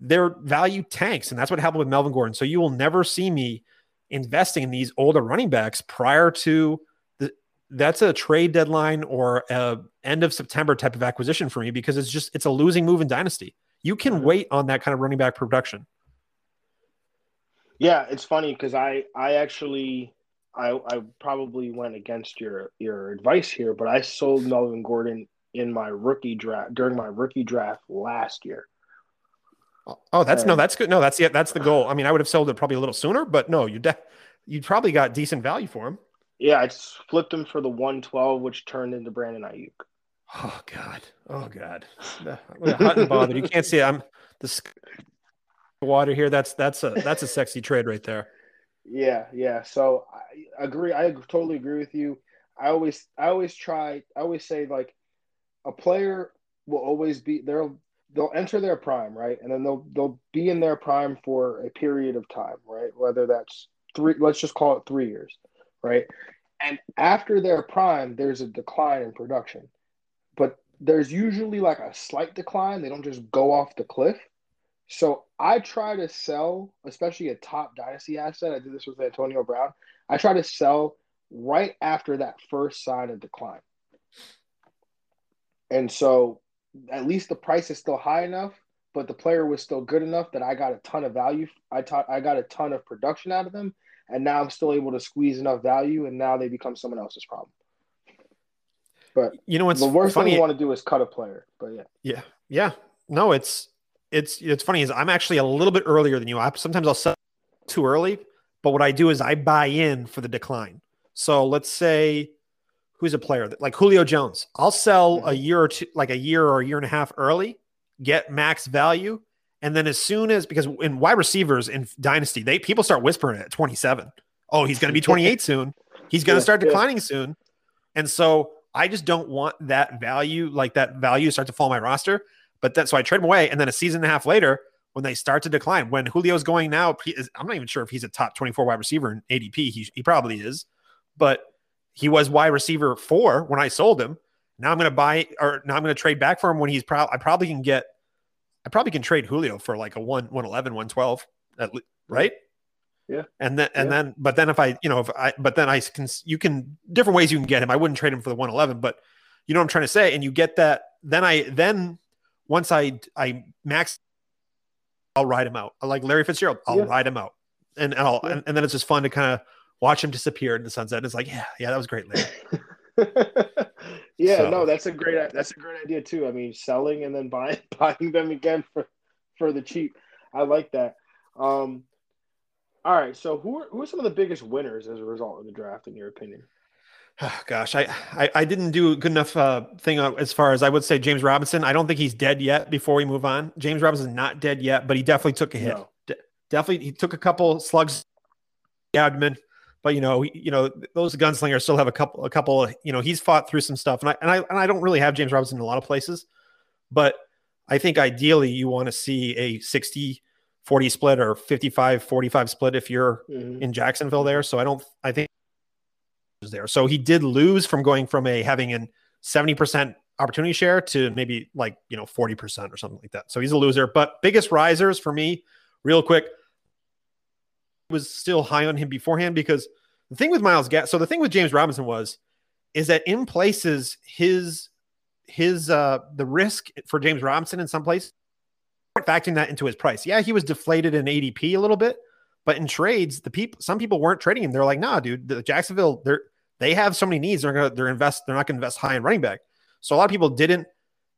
their value tanks. And that's what happened with Melvin Gordon. So you will never see me investing in these older running backs prior to the that's a trade deadline or a end of September type of acquisition for me because it's just it's a losing move in dynasty. You can wait on that kind of running back production. Yeah, it's funny because I I actually I I probably went against your your advice here, but I sold Melvin Gordon in my rookie draft during my rookie draft last year. Oh, that's And- no, that's good. No, that's yeah, that's the goal. I mean, I would have sold it probably a little sooner, but no, you de- you probably got decent value for him. Yeah, I just flipped him for the 112, which turned into Brandon Aiyuk. Oh God. Oh God. Hot and bothered. You can't see it. I'm the water here. That's that's a that's a sexy trade right there. Yeah, yeah. So I agree. I totally agree with you. I always, I always try. I always say like, a player will always be they'll they'll enter their prime, right, and then they'll they'll be in their prime for a period of time, right? Whether that's three, let's just call it three years, right? And after their prime, there's a decline in production, there's usually like a slight decline. They don't just go off the cliff. So I try to sell, especially a top dynasty asset. I did this with Antonio Brown. I try to sell right after that first sign of decline. And so at least the price is still high enough, but the player was still good enough that I got a ton of value. I taught I got a ton of production out of them, and now I'm still able to squeeze enough value, and now they become someone else's problem. But You know what's the worst funny? thing you want to do is cut a player. But yeah, Yeah, yeah. No, it's it's it's funny is I'm actually a little bit earlier than you. I sometimes I'll sell too early, but what I do is I buy in for the decline. So let's say who's a player that like Julio Jones. I'll sell a mm-hmm. year or two, like a year or a year and a half early, get max value, and then as soon as because in wide receivers in Dynasty, they people start whispering at 27. Oh, he's going to be 28 soon. He's going to Yeah, start yeah. declining soon, and so I just don't want that value, like that value, start to fall my roster. But then, so I trade him away, and then a season and a half later, when they start to decline, when Julio's going now, is, I'm not even sure if he's a top 24 wide receiver in ADP. He, he probably is, but he was wide receiver four when I sold him. Now I'm going to buy, or now I'm going to trade back for him when he's probably, I probably can get, I probably can trade Julio for like a one, 111, 112, at le- right? Yeah. And then, and Yeah. then, but then if I, you know, if I, but then I can, you can, different ways you can get him. I wouldn't trade him for the 111, but you know what I'm trying to say? And you get that, then I, then once I, I max, I'll ride him out. I like Larry Fitzgerald, I'll Yeah. ride him out. And, and I'll, Yeah. and, and then it's just fun to kind of watch him disappear in the sunset. And it's like, yeah, yeah, that was great. Larry. yeah, So- no, that's a great that's a great idea too. I mean, selling and then buying buying them again for for the cheap. I like that. Um, all right, so who are who are some of the biggest winners as a result of the draft, in your opinion? Gosh, I, I I didn't do a good enough uh, thing as far as I would say James Robinson. I don't think he's dead yet. Before we move on, James Robinson's not dead yet, but he definitely took a hit. No. De- definitely, he took a couple slugs, abdomen. But you know, he- you know those gunslingers still have a couple, a couple. You know, he's fought through some stuff, and I and I and I don't really have James Robinson in a lot of places, but I think ideally you want to see a 60 40 split or 55 45 split if you're Mhm. in Jacksonville there. So I don't I think was there. So he did lose from going from a having an 70% opportunity share to maybe like, you know, 40% or something like that. So he's a loser. But biggest risers for me, real quick, was still high on him beforehand because the thing with Myles Gas, so the thing with James Robinson was is that in places his his uh the risk for James Robinson in some places factoring that into his price. Yeah, he was deflated in ADP a little bit, but in trades, the people, some people weren't trading him. They're like, nah, dude, the Jacksonville, they're they have so many needs. They're gonna they're invest. They're not gonna invest high in running back. So a lot of people didn't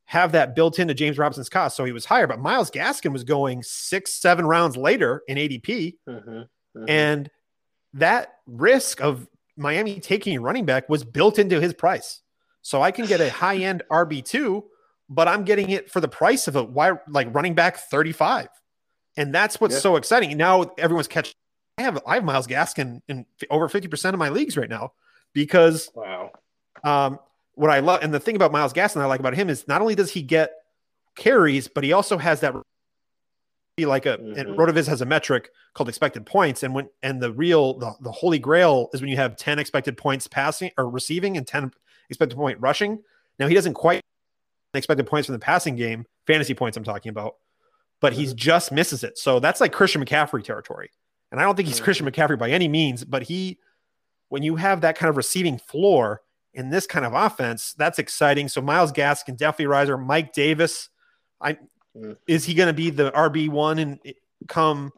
have that built into James Robinson's cost, so he was higher. But Myles Gaskin was going six, seven rounds later in ADP, Mhm. Mhm. and that risk of Miami taking a running back was built into his price. So I can get a high end RB two, but I'm getting it for the price of a why like running back 35. And that's what's Yeah. so exciting. Now everyone's catching. I have I have Myles Gaskin in over 50% of my leagues right now because wow. um, what I love and the thing about Myles Gaskin I like about him is not only does he get carries, but he also has that be like a and Mhm. Rotoviz has a metric called expected points, and when and the real the, the holy grail is when you have 10 expected points passing or receiving and 10 expected point rushing. Now he doesn't quite expected points from the passing game, fantasy points I'm talking about, but he's just misses it. So that's like Christian McCaffrey territory. And I don't think he's Mhm. Christian McCaffrey by any means, but he when you have that kind of receiving floor in this kind of offense, that's exciting. So Myles Gaskin, definitely riser. Mike Davis, I Mm. is he going to be the RB one and come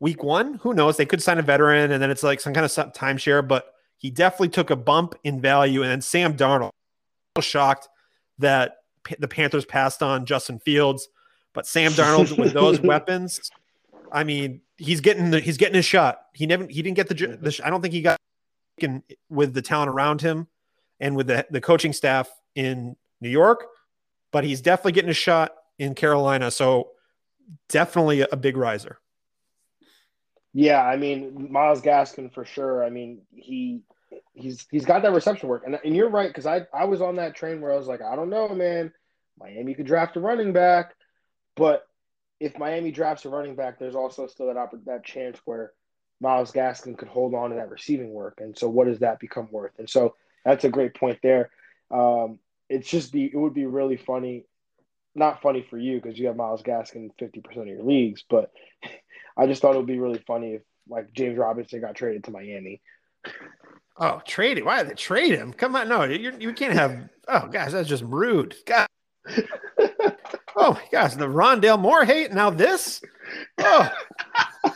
week one? Who knows? They could sign a veteran and then it's like some kind of timeshare, but he definitely took a bump in value. And then Sam Darnold, shocked. that the Panthers passed on Justin Fields, but Sam Darnold with those weapons, I mean, he's getting the, he's getting his shot. He never he didn't get the, the I don't think he got with the talent around him and with the the coaching staff in New York, but he's definitely getting a shot in Carolina. So definitely a big riser. Yeah, I mean Myles Gaskin for sure. I mean he he's he's got that reception work, and and you're right because I I was on that train where I was like I don't know man, Miami could draft a running back, but if Miami drafts a running back, there's also still that that chance where Myles Gaskin could hold on to that receiving work, and so what does that become worth? And so that's a great point there. Um, it's just be it would be really funny, not funny for you because you have Myles Gaskin fifty percent of your leagues, but I just thought it would be really funny if like James Robinson got traded to Miami. Oh, trade him. Why did they trade him? Come on, no, you you can't have. Oh, guys, that's just rude. God. oh my gosh, the Rondale Moore hate now this. Oh.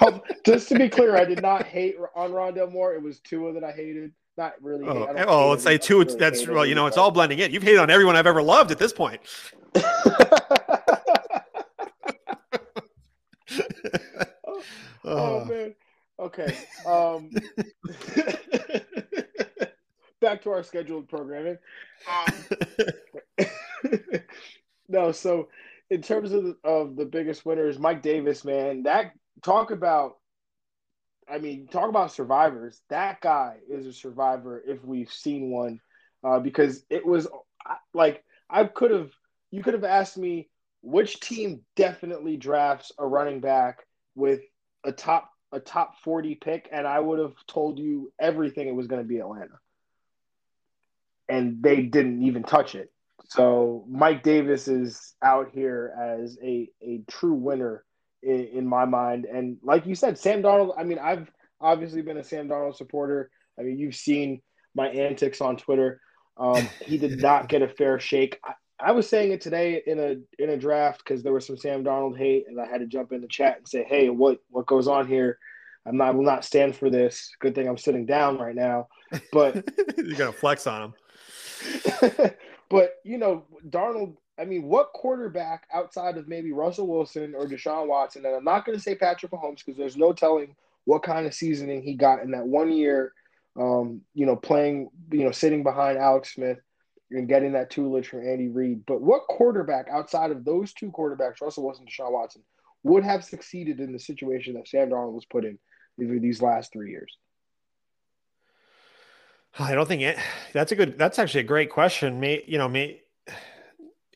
um, just to be clear, I did not hate on Rondale Moore. It was Tua that I hated. Not really. Oh, oh let's say Tua. Really that's well, you know, it's all blending in. You've hated on everyone I've ever loved at this point. oh, oh man. Okay. Um, back to our scheduled programming. Um, no, so in terms of the, of the biggest winners, Mike Davis, man, that talk about. I mean, talk about survivors. That guy is a survivor if we've seen one, uh, because it was like I could have. You could have asked me which team definitely drafts a running back with a top a top 40 pick and I would have told you everything it was going to be Atlanta. And they didn't even touch it. So Mike Davis is out here as a, a true winner in, in my mind. And like you said, Sam Darnold, I mean, I've obviously been a Sam Darnold supporter. I mean, you've seen my antics on Twitter. Um, he did not get a fair shake. I, I was saying it today in a in a draft because there was some Sam Darnold hate, and I had to jump in the chat and say, "Hey, what what goes on here? I'm not will not stand for this. Good thing I'm sitting down right now." But you're gonna flex on him. but you know, Darnold. I mean, what quarterback outside of maybe Russell Wilson or Deshaun Watson? And I'm not going to say Patrick Mahomes because there's no telling what kind of seasoning he got in that one year. Um, you know, playing, you know, sitting behind Alex Smith and getting that tutelage from Andy Reid. But what quarterback outside of those two quarterbacks, Russell Wilson, Deshaun Watson, would have succeeded in the situation that Sam Darnold was put in these last three years? I don't think it. That's a good. That's actually a great question. Me, you know me,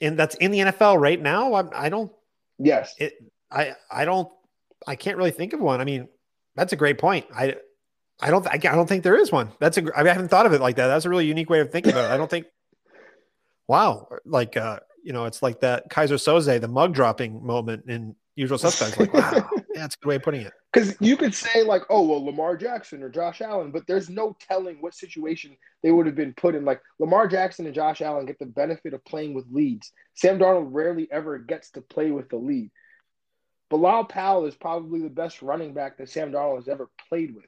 and that's in the NFL right now. I, I don't. Yes. It. I. I don't. I can't really think of one. I mean, that's a great point. I. I don't. I, don't think there is one. That's a. I haven't thought of it like that. That's a really unique way of thinking about it. I don't think wow, like uh, you know, it's like that Kaiser Söze, the mug dropping moment in Usual Suspects. Like, wow, yeah, that's a good way of putting it. Because you could say like, oh well, Lamar Jackson or Josh Allen, but there's no telling what situation they would have been put in. Like Lamar Jackson and Josh Allen get the benefit of playing with leads. Sam Darnold rarely ever gets to play with the lead. Bilal Powell is probably the best running back that Sam Darnold has ever played with.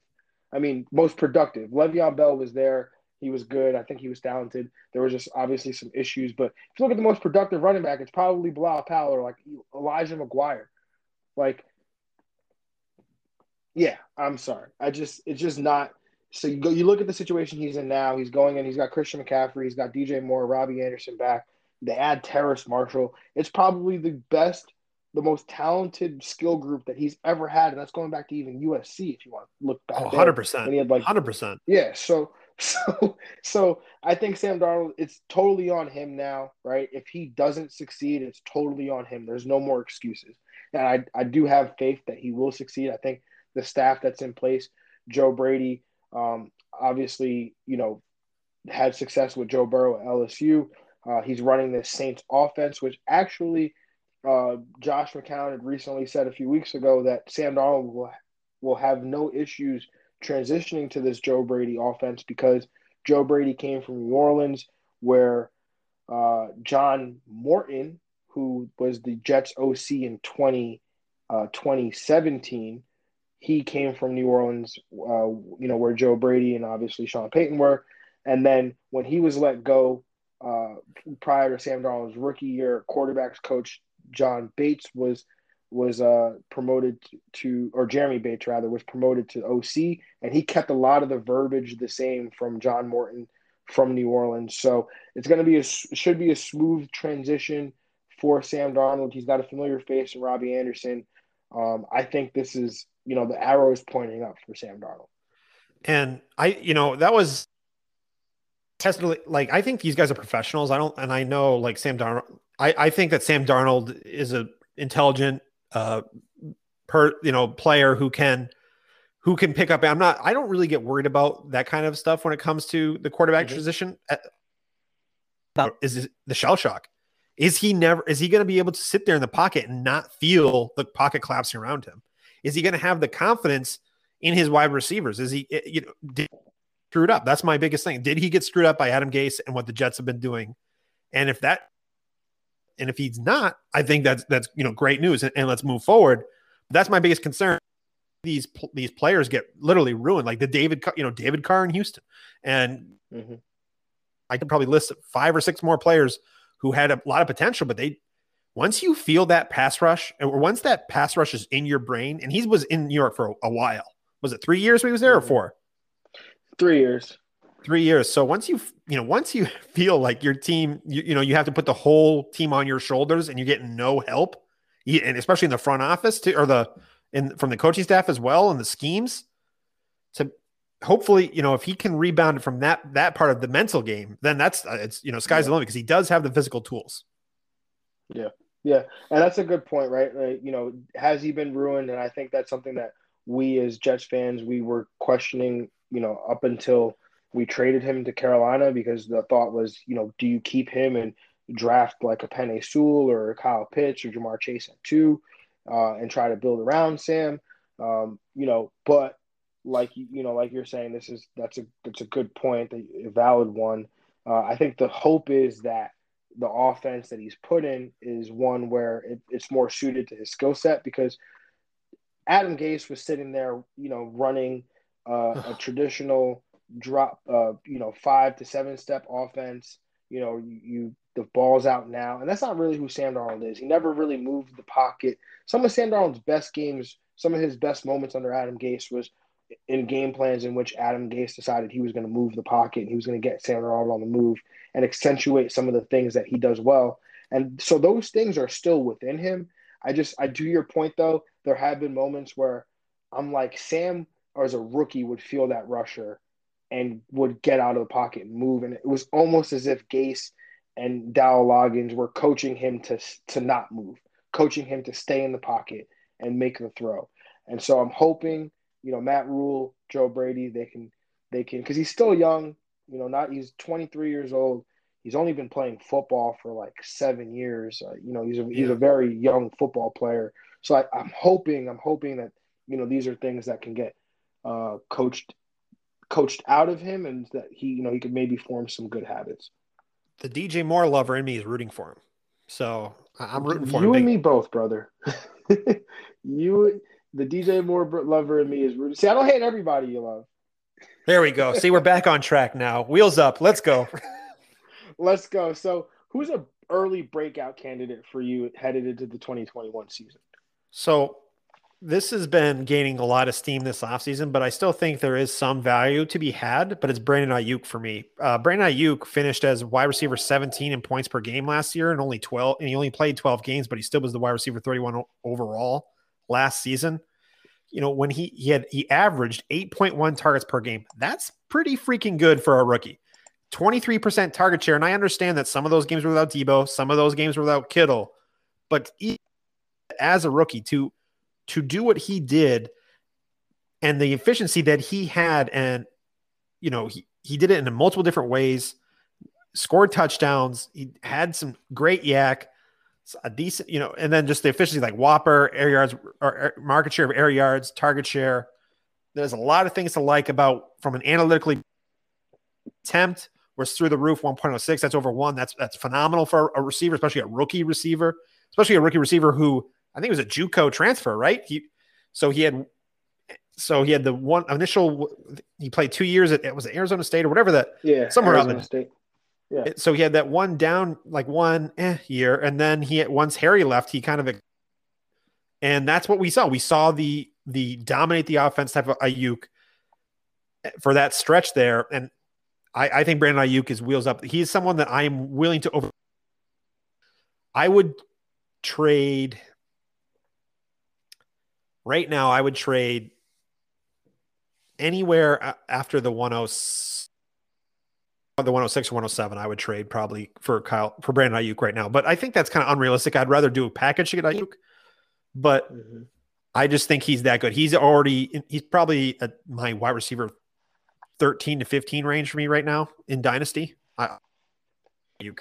I mean, most productive. Le'Veon Bell was there. He was good. I think he was talented. There was just obviously some issues, but if you look at the most productive running back, it's probably Bilal Powell or like Elijah McGuire. Like, yeah, I'm sorry. I just it's just not. So you go, you look at the situation he's in now. He's going in. He's got Christian McCaffrey. He's got DJ Moore, Robbie Anderson back. They add Terrace Marshall. It's probably the best, the most talented skill group that he's ever had, and that's going back to even USC. If you want to look back, 100 percent. He had like 100 percent. Yeah. So So, so I think Sam Darnold, it's totally on him now, right? If he doesn't succeed, it's totally on him. There's no more excuses. And I, I do have faith that he will succeed. I think the staff that's in place, Joe Brady, um, obviously, you know, had success with Joe Burrow at LSU. Uh, he's running the Saints offense, which actually uh, Josh McCown had recently said a few weeks ago that Sam Darnold will, will have no issues transitioning to this Joe Brady offense because Joe Brady came from New Orleans, where uh, John Morton, who was the Jets OC in 20, uh, 2017, he came from New Orleans, uh, you know, where Joe Brady and obviously Sean Payton were. And then when he was let go uh, prior to Sam Darnold's rookie year, quarterbacks coach John Bates was was uh, promoted to, or Jeremy Bates rather, was promoted to OC, and he kept a lot of the verbiage the same from John Morton from New Orleans. So it's going to be a should be a smooth transition for Sam Darnold. He's got a familiar face in Robbie Anderson. Um, I think this is, you know, the arrow is pointing up for Sam Darnold. And I, you know, that was tested like I think these guys are professionals. I don't, and I know like Sam Darnold. I, I think that Sam Darnold is a intelligent, uh, per you know player who can who can pick up. I'm not. I don't really get worried about that kind of stuff when it comes to the quarterback mm-hmm. position. Is the shell shock? Is he never? Is he going to be able to sit there in the pocket and not feel the pocket collapsing around him? Is he going to have the confidence in his wide receivers? Is he? Eh, you know, did, screwed up? That's my biggest thing. Did he get screwed up by Adam Gase and what the Jets have been doing? And if that, and if he's not, I think that's that's you know great news, and, and let's move forward. That's my biggest concern. These these players get literally ruined, like the David, you know, David Carr in Houston, and mm-hmm. I could probably list five or six more players who had a lot of potential, but they once you feel that pass rush, or once that pass rush is in your brain, and he was in New York for a, a while. Was it three years he was there or mm-hmm. four? Three years. Three years. So once you you know once you feel like your team, you, you know you have to put the whole team on your shoulders, and you're getting no help, and especially in the front office to, or the in from the coaching staff as well, and the schemes. To hopefully, you know, if he can rebound from that that part of the mental game, then that's uh, it's you know sky's yeah. the limit because he does have the physical tools. Yeah, yeah, and that's a good point, right? Like, you know, has he been ruined? And I think that's something that we as Jets fans we were questioning, you know, up until we traded him to Carolina because the thought was, you know, do you keep him and draft like a Penei Sewell or Kyle Pitts or Ja'Marr Chase at two, uh, and try to build around Sam? Um, you know, but like you know, like you're saying, this is that's a that's a good point, a valid one. Uh, I think the hope is that the offense that he's put in is one where it, it's more suited to his skill set because Adam Gase was sitting there, you know, running uh, a traditional drop, uh, you know, five to seven step offense. You know, you, you the ball's out now, and that's not really who Sam Darnold is. He never really moved the pocket. Some of Sam Darnold's best games, some of his best moments under Adam Gase was in game plans in which Adam Gase decided he was going to move the pocket and he was going to get Sam Darnold on the move and accentuate some of the things that he does well. And so those things are still within him. I just, I do your point though. There have been moments where I'm like, Sam, or as a rookie, would feel that rusher and would get out of the pocket and move. And it was almost as if Gase and Dowell Loggains were coaching him to, to not move, coaching him to stay in the pocket and make the throw. And so I'm hoping you know, Matt Rhule, Joe Brady, they can they can because he's still young. You know, not he's 23 years old. He's only been playing football for like seven years. Uh, you know, he's a he's a very young football player. So I, I'm hoping I'm hoping that you know these are things that can get uh, coached coached out of him, and that he you know he could maybe form some good habits. The DJ Moore lover in me is rooting for him. So I'm rooting for you him. You and me both, brother. you the DJ Moore lover in me is rooting. See, I don't hate everybody you love. There we go. See, we're back on track now. Wheels up. Let's go. Let's go. So, who's a early breakout candidate for you headed into the 2021 season? So, this has been gaining a lot of steam this offseason, but I still think there is some value to be had. But it's Brandon Aiyuk for me. Uh, Brandon Aiyuk finished as wide receiver 17 in points per game last year, and only 12. And he only played 12 games, but he still was the wide receiver 31 overall last season. You know, when he he had he averaged 8.1 targets per game. That's pretty freaking good for a rookie. 23% target share. And I understand that some of those games were without Deebo, some of those games were without Kittle. But as a rookie, to to do what he did and the efficiency that he had, and you know, he, he did it in multiple different ways, scored touchdowns, he had some great YAC a decent, you know, and then just the efficiency like WOPR, air yards, or market share of air yards, target share. There's a lot of things to like about from an analytically attempt was through the roof 1.06. That's over one. That's that's phenomenal for a receiver, especially a rookie receiver, especially a rookie receiver who I think it was a JUCO transfer, right? He so he had so he had the one initial he played two years at it was Arizona State or whatever that yeah somewhere Arizona State Yeah. So he had that one down, like one eh, year, and then he once Harry left, he kind of, and that's what we saw. We saw the the dominate the offense type of Aiyuk for that stretch there, and I, I think Brandon Aiyuk is wheels up. He is someone that I am willing to over. I would trade right now. I would trade anywhere after the 106 the 106 or 107 I would trade probably for Kyle for Brandon Aiyuk right now. But I think that's kind of unrealistic. I'd rather do a package to get Aiyuk. But mm-hmm. I just think he's that good. He's already he's probably at my wide receiver 13 to 15 range for me right now in dynasty. I, Aiyuk.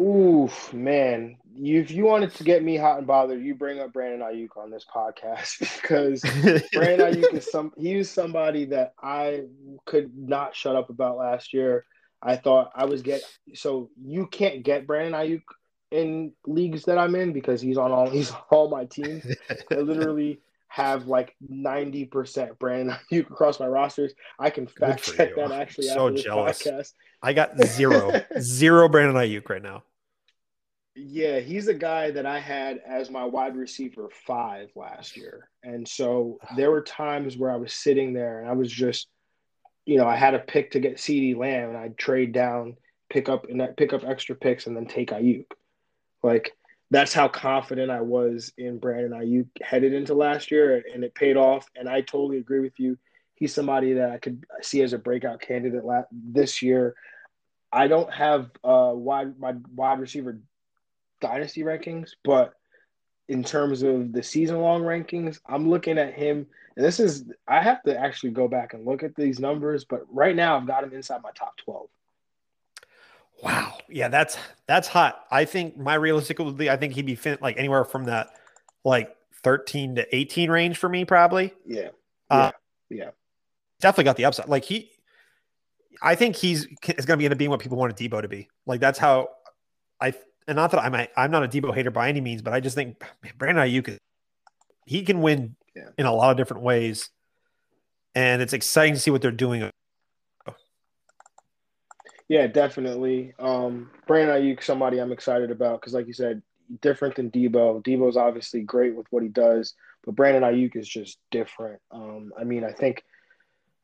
Oof, man. You, if you wanted to get me hot and bothered, you bring up Brandon Aiyuk on this podcast because Brandon Aiyuk is some he was somebody that I could not shut up about last year. I thought I was get so you can't get Brandon Aiyuk in leagues that I'm in because he's on all he's on all my teams. I literally have like 90% Brandon Aiyuk across my rosters. I can fact check you. that actually so jealous. Podcast. I got zero, zero Brandon Aiyuk right now. Yeah, he's a guy that I had as my wide receiver five last year. And so there were times where I was sitting there and I was just, you know, I had a pick to get CeeDee Lamb and I'd trade down, pick up and pick up extra picks and then take Aiyuk. Like that's how confident I was in Brandon Aiyuk headed into last year, and it paid off. And I totally agree with you. He's somebody that I could see as a breakout candidate this year. I don't have uh, wide my wide receiver dynasty rankings, but in terms of the season long rankings, I'm looking at him, and this is I have to actually go back and look at these numbers, but right now I've got him inside my top twelve. Wow. Yeah, that's that's hot. I think my realistically, I think he'd be fin- like anywhere from that like 13 to 18 range for me, probably. Yeah. Uh, yeah. Definitely got the upside. Like he I think he's is gonna be end up being what people wanted Deebo to be. Like that's how I and not that I'm a, I'm not a Deebo hater by any means, but I just think man, Brandon Aiyuk he can win yeah. in a lot of different ways. And it's exciting to see what they're doing yeah, definitely. Um, Brandon Aiyuk, somebody I'm excited about because, like you said, different than Deebo. Deebo's obviously great with what he does, but Brandon Aiyuk is just different. Um, I mean, I think,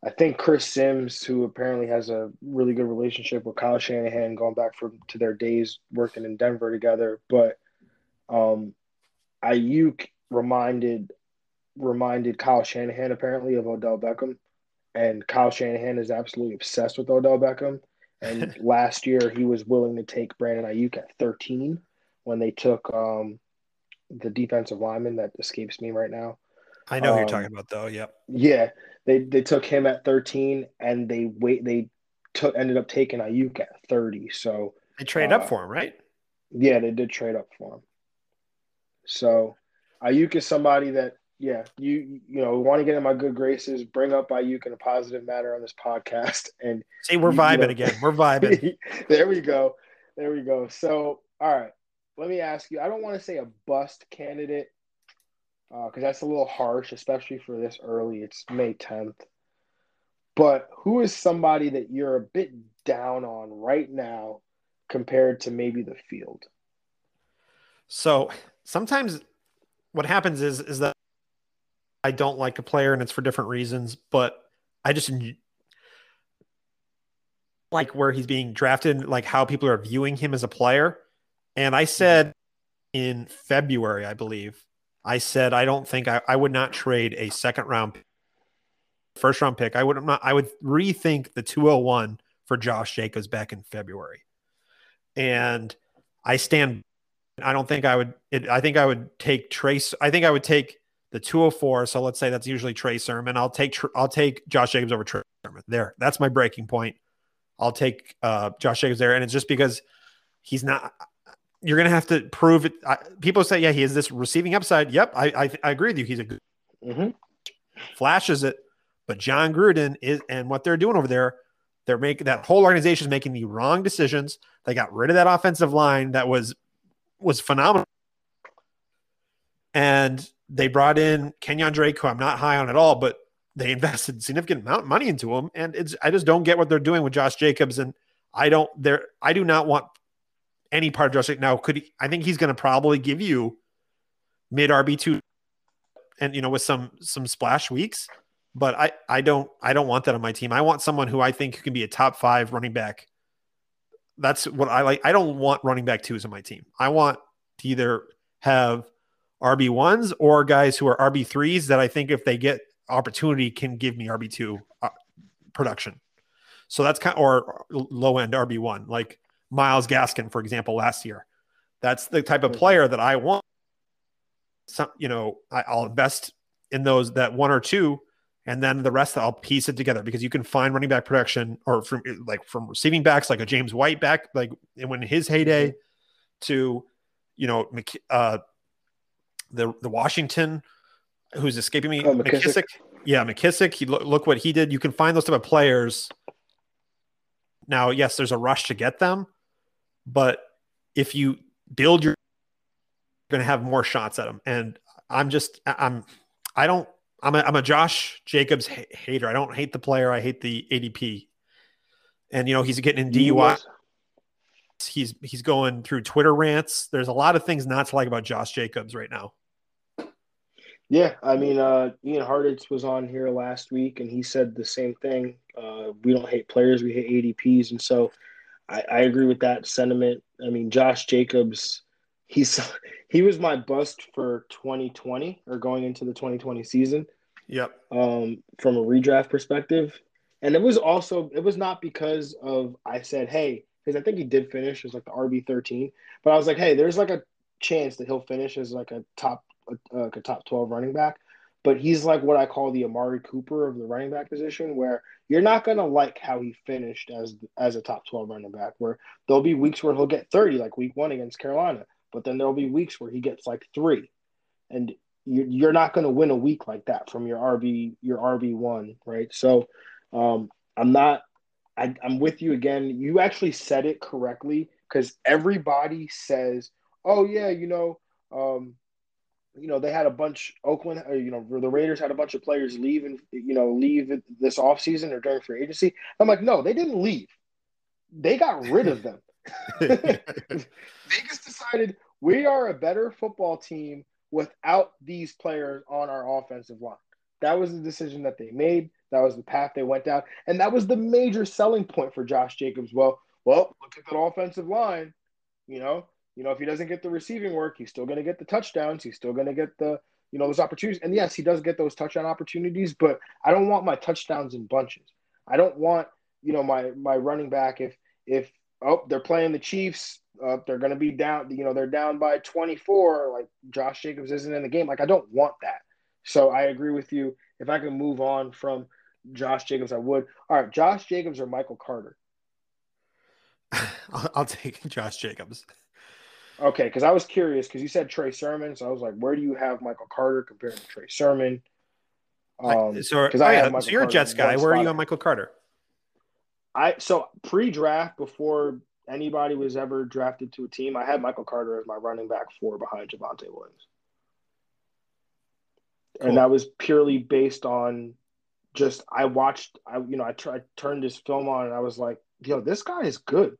I think Chris Sims, who apparently has a really good relationship with Kyle Shanahan, going back from to their days working in Denver together, but um, Aiyuk reminded reminded Kyle Shanahan apparently of Odell Beckham, and Kyle Shanahan is absolutely obsessed with Odell Beckham. And last year, he was willing to take Brandon Aiyuk at 13 when they took um, the defensive lineman that escapes me right now. I know um, you're talking about though. Yep. Yeah, they they took him at 13, and they wait. They took ended up taking Aiyuk at 30. So they trade uh, up for him, right? Yeah, they did trade up for him. So Aiyuk is somebody that yeah, you you know want to get in my good graces, bring up Aiyuk in a positive manner on this podcast, and see we're vibing you know, again. We're vibing. there we go, there we go. So all right, let me ask you. I don't want to say a bust candidate because uh, that's a little harsh, especially for this early. It's May tenth, but who is somebody that you're a bit down on right now compared to maybe the field? So sometimes what happens is is that I don't like a player and it's for different reasons, but I just like where he's being drafted, like how people are viewing him as a player. And I said in February, I believe, I said I don't think I, I would not trade a second round first round pick. I would not I would rethink the 201 for Josh Jacobs back in February. And I stand I don't think I would it, I think I would take Trace I think I would take the 204. So let's say that's usually Trey Sermon. I'll take I'll take Josh Jacobs over Trey Sermon. There, that's my breaking point. I'll take uh, Josh Jacobs there, and it's just because he's not. You're gonna have to prove it. I, people say, yeah, he has this receiving upside. Yep, I I, I agree with you. He's a good mm-hmm. flashes it, but Jon Gruden is and what they're doing over there. They're making that whole organization is making the wrong decisions. They got rid of that offensive line that was was phenomenal, and they brought in Kenyan Drake, who I'm not high on at all, but they invested significant amount of money into him. And it's I just don't get what they're doing with Josh Jacobs. And I don't there. I do not want any part of Josh. Now, could he, I think he's going to probably give you mid RB two, and you know with some some splash weeks. But I I don't I don't want that on my team. I want someone who I think can be a top five running back. That's what I like. I don't want running back twos on my team. I want to either have RB ones or guys who are RB threes that I think if they get opportunity can give me RB two uh, production. So that's kind of, or low end RB one like Myles Gaskin, for example, last year. That's the type of mm-hmm. player that I want. Some, you know, I, I'll invest in those that one or two, and then the rest I'll piece it together because you can find running back production or from like from receiving backs like a James White back like when his heyday mm-hmm. to you know uh, the the Washington who's escaping me oh, McKissic. McKissic. Yeah, McKissic He look, look what he did. You can find those type of players. Now, yes, there's a rush to get them, but if you build your you're going to have more shots at them. And I'm just, I'm, I don't, I'm a, I'm a Josh Jacobs hater. I don't hate the player. I hate the ADP. And, you know, he's getting in DUI. He's, he's going through Twitter rants. There's a lot of things not to like about Josh Jacobs right now. Yeah, I mean, uh, Ian Hartitz was on here last week, and he said the same thing. Uh, we don't hate players, we hate ADPs, and so I, I agree with that sentiment. I mean, Josh Jacobs, he's he was my bust for 2020 or going into the 2020 season. Yep. Um, from a redraft perspective, and it was also it was not because of I said hey because I think he did finish as like the RB 13, but I was like hey, there's like a chance that he'll finish as like a top a, a top 12 running back but he's like what I call the Amari Cooper of the running back position, where you're not gonna like how he finished as as a top 12 running back. Where there'll be weeks where he'll get 30, like week one against Carolina, but then there'll be weeks where he gets like three, and you're not gonna win a week like that from your RB your RB one, right? So um, I'm not. I, I'm with you again. You actually said it correctly because everybody says, "Oh yeah, you know." Um, you know, they had a bunch Oakland, uh, you know, the Raiders had a bunch of players leave and you know leave this offseason or during free agency. I'm like, no, they didn't leave. They got rid of them. Vegas decided we are a better football team without these players on our offensive line. That was the decision that they made. That was the path they went down, and that was the major selling point for Josh Jacobs. Well, well, look at that offensive line. You know, you know, if he doesn't get the receiving work, he's still going to get the touchdowns. He's still going to get the, you know, those opportunities. And yes, he does get those touchdown opportunities, but I don't want my touchdowns in bunches. I don't want, you know, my my running back if if oh they're playing the Chiefs, uh, they're going to be down, you know, they're down by 24. Like Josh Jacobs isn't in the game. Like I don't want that. So I agree with you. If I can move on from Josh Jacobs, I would. All right, Josh Jacobs or Michael Carter. I'll take Josh Jacobs. Okay, because I was curious because you said Trey Sermon, so I was like, where do you have Michael Carter compared to Trey Sermon? Um, so, oh, yeah, so you're Carter a Jets guy. Where are you on Michael Carter? I so pre-draft before anybody was ever drafted to a team, I had Michael Carter as my running back four behind Javonte Williams, cool. and that was purely based on just I watched. I you know I, tried, turned his film on and I was like, yo, this guy is good,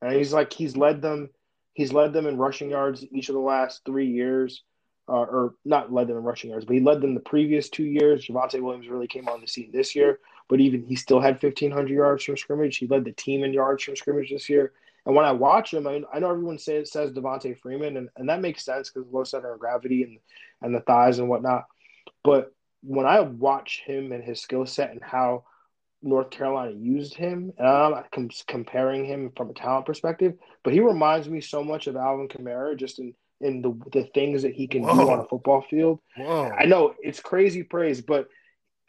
and he's like he's led them He's led them in rushing yards each of the last three years, uh, or not led them in rushing yards, but he led them the previous two years. Javonte Williams really came on the scene this year, but even he still had 1,500 yards from scrimmage. He led the team in yards from scrimmage this year. And when I watch him, I, I know everyone says says Devonta Freeman, and, and that makes sense because low center of gravity and and the thighs and whatnot. But when I watch him and his skill set and how North Carolina used him, and I'm not com- comparing him from a talent perspective, but he reminds me so much of Alvin Kamara just in in the the things that he can Whoa. do on a football field. Whoa. I know it's crazy praise, but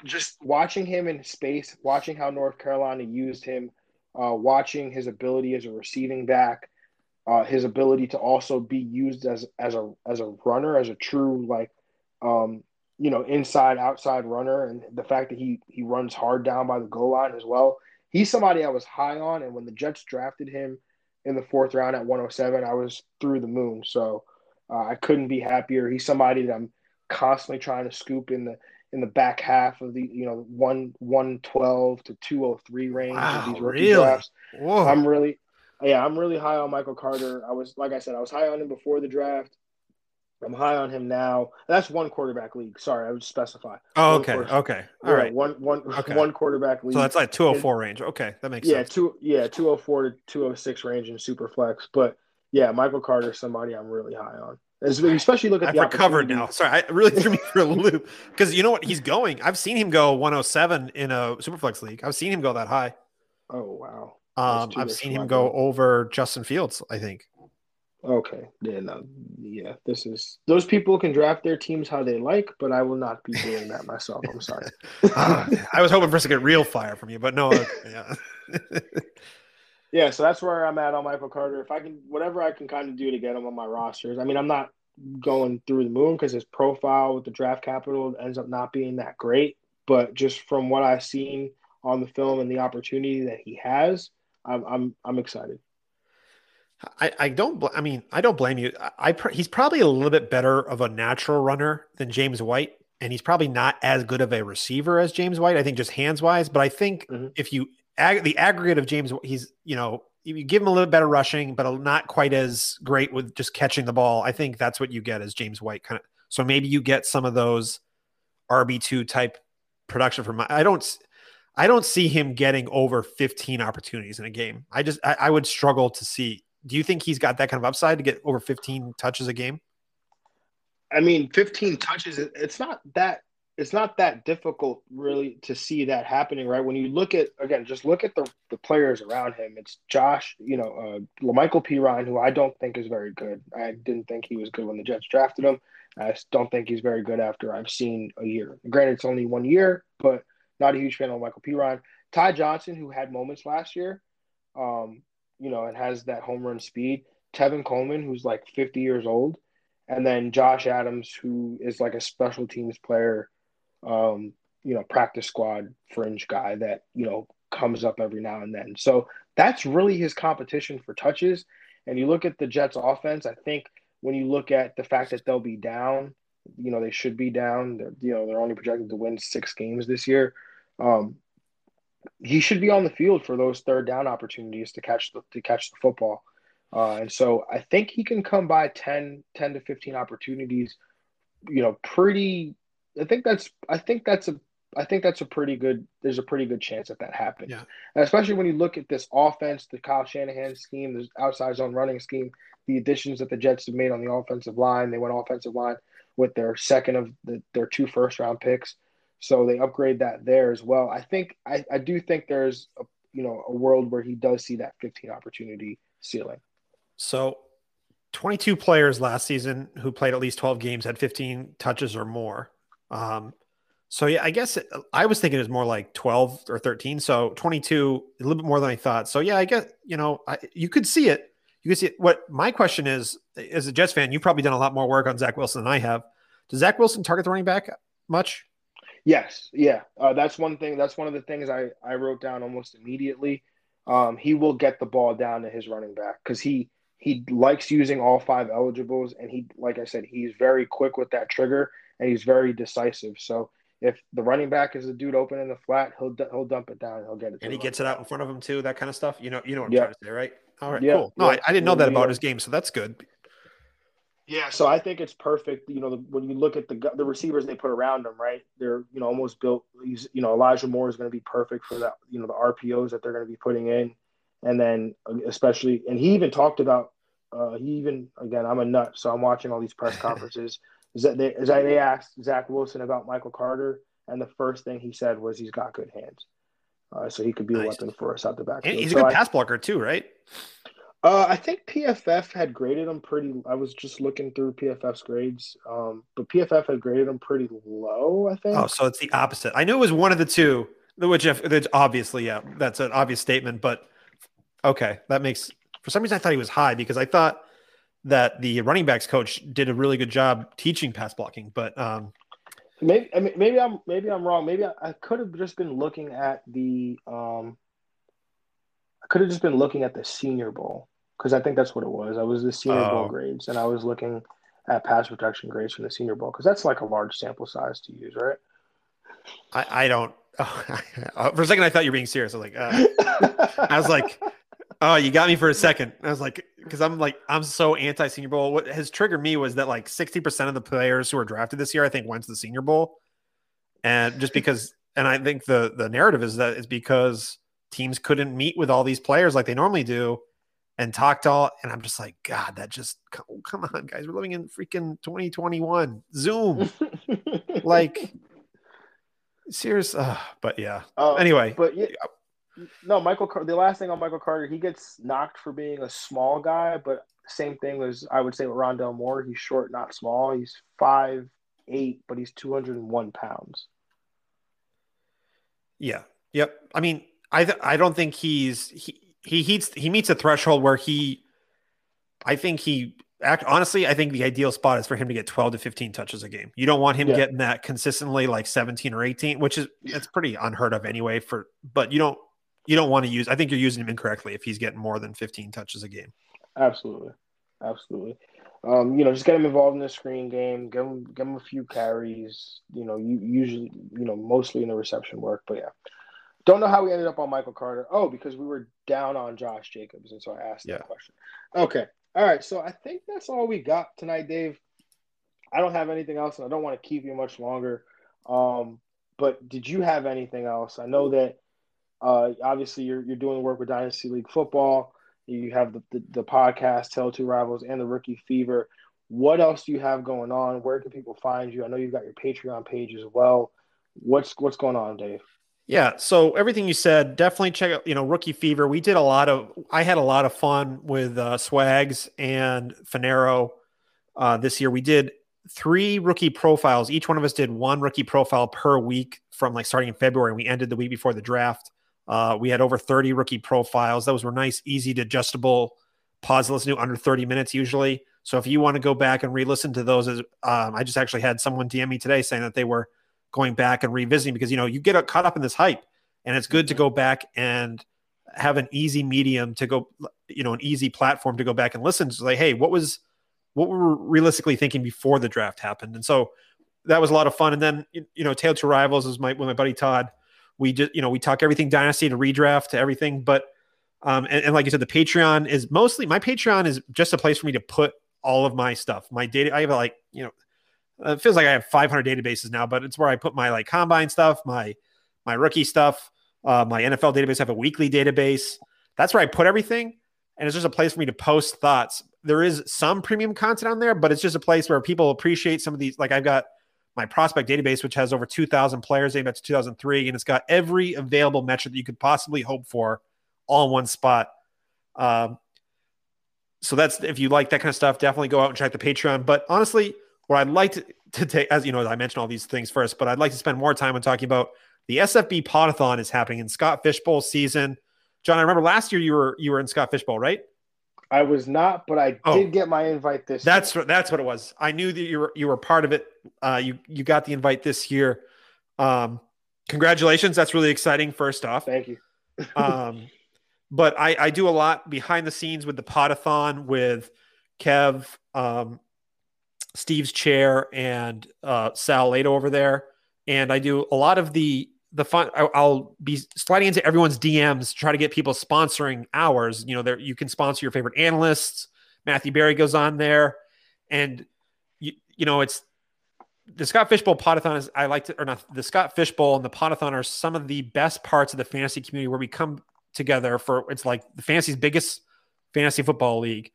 just watching him in space, watching how North Carolina used him, uh, watching his ability as a receiving back, uh, his ability to also be used as as a as a runner, as a true like um, you know, inside outside runner, and the fact that he he runs hard down by the goal line as well. He's somebody I was high on, and when the Jets drafted him in the fourth round at 107, I was through the moon. So uh, I couldn't be happier. He's somebody that I'm constantly trying to scoop in the in the back half of the you know one one twelve to two oh three range Wow, of these rookie really? drafts. Whoa. I'm really, yeah, I'm really high on Michael Carter. I was, like I said, I was high on him before the draft. I'm high on him now. That's one quarterback league. Sorry, I would specify. oh, okay. Okay. All Yeah, right. one one Okay. one quarterback league. So that's like 204 range. Okay. That makes yeah, sense. two yeah, two oh four to two oh six range in super flex. But yeah, Michael Carter is somebody I'm really high on. As- Especially look at I've the recovered now. Sorry, I really threw me for a loop because you know what? He's going. I've seen him go 107 in a Superflex league. I've seen him go that high. Oh wow. Um, I've seen him go over Justin Fields. I think. Okay. Yeah, no, yeah. This is those people can draft their teams how they like, but I will not be doing that myself. I'm sorry. Ah, I was hoping for us to get real fire from you, but no. uh, yeah. Yeah, so that's where I'm at on Michael Carter. If I can, whatever I can kind of do to get him on my rosters. I mean, I'm not going through the moon because his profile with the draft capital ends up not being that great. But just from what I've seen on the film and the opportunity that he has, I'm I'm I'm excited. I, I don't. Bl- I mean, I don't blame you. I, I pr- he's probably a little bit better of a natural runner than James White, and he's probably not as good of a receiver as James White. I think just hands wise, but I think Mhm. if you ag- the aggregate of James, he's you know if you give him a little better rushing, but not quite as great with just catching the ball. I think that's what you get as James White kind of. So maybe you get some of those RB two type production from. I don't. I don't see him getting over 15 opportunities in a game. I just I, I would struggle to see. Do you think he's got that kind of upside to get over 15 touches a game? I mean, 15 touches, it's not that. It's not that difficult, really, to see that happening, right? When you look at again, just look at the the players around him. It's Josh, you know, uh, La'Mical Perine, who I don't think is very good. I didn't think he was good when the Jets drafted him. I don't think he's very good after I've seen a year. Granted, it's only one year, but not a huge fan of La'Mical Perine. Ty Johnson, who had moments last year, um, you know, and has that home run speed. Tevin Coleman, who's like 50 years old, and then Josh Adams, who is like a special teams player, um, you know, practice squad fringe guy that you know comes up every now and then. So that's really his competition for touches. And you look at the Jets' offense. I think when you look at the fact that they'll be down, you know, they should be down. They're, you know, they're only projected to win six games this year. Um, he should be on the field for those third down opportunities to catch the to catch the football. Uh, and so I think he can come by 10, 10 to 15 opportunities, you know, pretty I think that's I think that's a I think that's a pretty good there's a pretty good chance that that happens. Yeah. And especially when you look at this offense, the Kyle Shanahan scheme, the outside zone running scheme, the additions that the Jets have made on the offensive line. They went offensive line with their second of the, their two first round picks. So they upgrade that there as well. I think I, I do think there's a you know a world where he does see that 15 opportunity ceiling. So 22 players last season who played at least 12 games had 15 touches or more. Um, so yeah, I guess it, I was thinking it was more like 12 or 13. So 22, a little bit more than I thought. So yeah, I guess, you know, I, you could see it. You could see it. What my question is, as a Jets fan, you've probably done a lot more work on Zach Wilson than I have. Does Zach Wilson target the running back much? Yes, yeah, uh, that's one thing. That's one of the things I I wrote down almost immediately. Um, he will get the ball down to his running back because he he likes using all five eligibles, and he like I said, he's very quick with that trigger, and he's very decisive. So if the running back is a dude open in the flat, he'll he'll dump it down and he'll get it. And he gets it out in front of him too, that kind of stuff. You know, you know what I'm Yeah. trying to say, right? All right, Yeah, cool. No, yeah. I, I didn't know that about his game, so that's good. Yeah, so I think it's perfect. You know, the, when you look at the the receivers they put around him, right? They're you know almost built. He's you know Elijah Moore is going to be perfect for that. You know the RPOs that they're going to be putting in, and then uh, especially, and he even talked about. Uh, he even again, I'm a nut, so I'm watching all these press conferences. Is that they, is that they asked Zach Wilson about Michael Carter, and the first thing he said was he's got good hands, uh, so he could be a weapon for us out the back. And he's a So good I- pass blocker too, right? Uh, I think PFF had graded him pretty. I was just looking through PFF's grades, um, but PFF had graded him pretty low. I think. Oh, so it's the opposite. I knew it was one of the two, which if that's obviously, yeah, that's an obvious statement, but okay, that makes for some reason I thought he was high because I thought that the running backs coach did a really good job teaching pass blocking, but um Maybe I mean, maybe I'm maybe I'm wrong. Maybe I, I could have just been looking at the. Um, I could have just been looking at the Senior Bowl because I think that's what it was. I was the Senior Oh. Bowl grades, and I was looking at pass protection grades from the Senior Bowl because that's like a large sample size to use, right? I, I don't. Oh, for a second, I thought you were being serious. I was like, uh, I was like, oh, you got me for a second. I was like, because I'm like, I'm so anti Senior Bowl. What has triggered me was that like 60% of the players who were drafted this year, I think, went to the Senior Bowl, and just because, and I think the the narrative is that it's because teams couldn't meet with all these players like they normally do and talked all and i'm just like god that just oh, come on guys we're living in freaking 2021 zoom. Like serious uh, but yeah. Uh, anyway. but yeah no michael the last thing on michael carter he gets knocked for being a small guy but same thing as i would say with rondale moore he's short not small he's five eight but he's 201 pounds. Yeah. Yep. I mean i th- i don't think he's he he heats he meets a threshold where he I think he act honestly, I think the ideal spot is for him to get 12 to 15 touches a game. You don't want him yeah. getting that consistently like 17 or 18, which is it's pretty unheard of anyway for but you don't you don't want to use I think you're using him incorrectly if he's getting more than 15 touches a game. Absolutely. Absolutely. Um, you know, just get him involved in the screen game, give him give him a few carries, you know, you usually you know, mostly in the reception work, but yeah. Don't know how we ended up on Michael Carter. Oh, because we were down on Josh Jacobs, and so I asked yeah. that question. Okay, all right. So I think that's all we got tonight, Dave. I don't have anything else, and I don't want to keep you much longer. Um, but did you have anything else? I know that uh, obviously you're you're doing work with Dynasty League football. You have the, the, the podcast, Tale Two Rivals, and the Rookie Fever. What else do you have going on? Where can people find you? I know you've got your Patreon page as well. What's what's going on, Dave? Yeah. So everything you said, definitely check out, you know, Rookie Fever. We did a lot of, I had a lot of fun with uh, Swags and Finero uh, this year. We did three rookie profiles. Each one of us did one rookie profile per week from like starting in February. We ended the week before the draft. Uh, we had over 30 rookie profiles. Those were nice, easy to adjustable pause listen to under 30 minutes usually. So if you want to go back and re-listen to those, um, I just actually had someone DM me today saying that they were – going back and revisiting because you know you get caught up in this hype and it's good to go back and have an easy medium to go you know an easy platform to go back and listen to like hey what was what were we realistically thinking before the draft happened? And so that was a lot of fun. And then you know Tale Two Rivals is my with my buddy Todd we just you know we talk everything dynasty to redraft to everything but um and, and like you said the Patreon is mostly my Patreon is just a place for me to put all of my stuff my data. I have like you know it feels like I have 500 databases now, but it's where I put my like combine stuff, my my rookie stuff, uh, my NFL database. I have a weekly database. That's where I put everything, and it's just a place for me to post thoughts. There is some premium content on there, but it's just a place where people appreciate some of these. Like I've got my prospect database, which has over 2,000 players dating back to 2003, and it's got every available metric that you could possibly hope for, all in one spot. Um, so that's if you like that kind of stuff, definitely go out and check the Patreon. But honestly, what I'd like to, to take, as you know, as I mentioned all these things first, but I'd like to spend more time on talking about the SFB Podathon is happening in Scott Fishbowl season. John, I remember last year you were you were in Scott Fishbowl, right? I was not, but I oh, did get my invite this. That's year. that's what it was. I knew that you were you were part of it. Uh, you you got the invite this year. Um, congratulations! That's really exciting. First off, thank you. um, but I I do a lot behind the scenes with the Podathon with Kev. Um, Steve's chair and uh, Sal Lato over there, and I do a lot of the the fun. I'll be sliding into everyone's DMs to try to get people sponsoring ours. You know, there you can sponsor your favorite analysts. Matthew Berry goes on there, and you you know it's the Scott Fishbowl Podathon is I like to or not the Scott Fishbowl and the Podathon are some of the best parts of the fantasy community where we come together for it's like the fantasy's biggest fantasy football league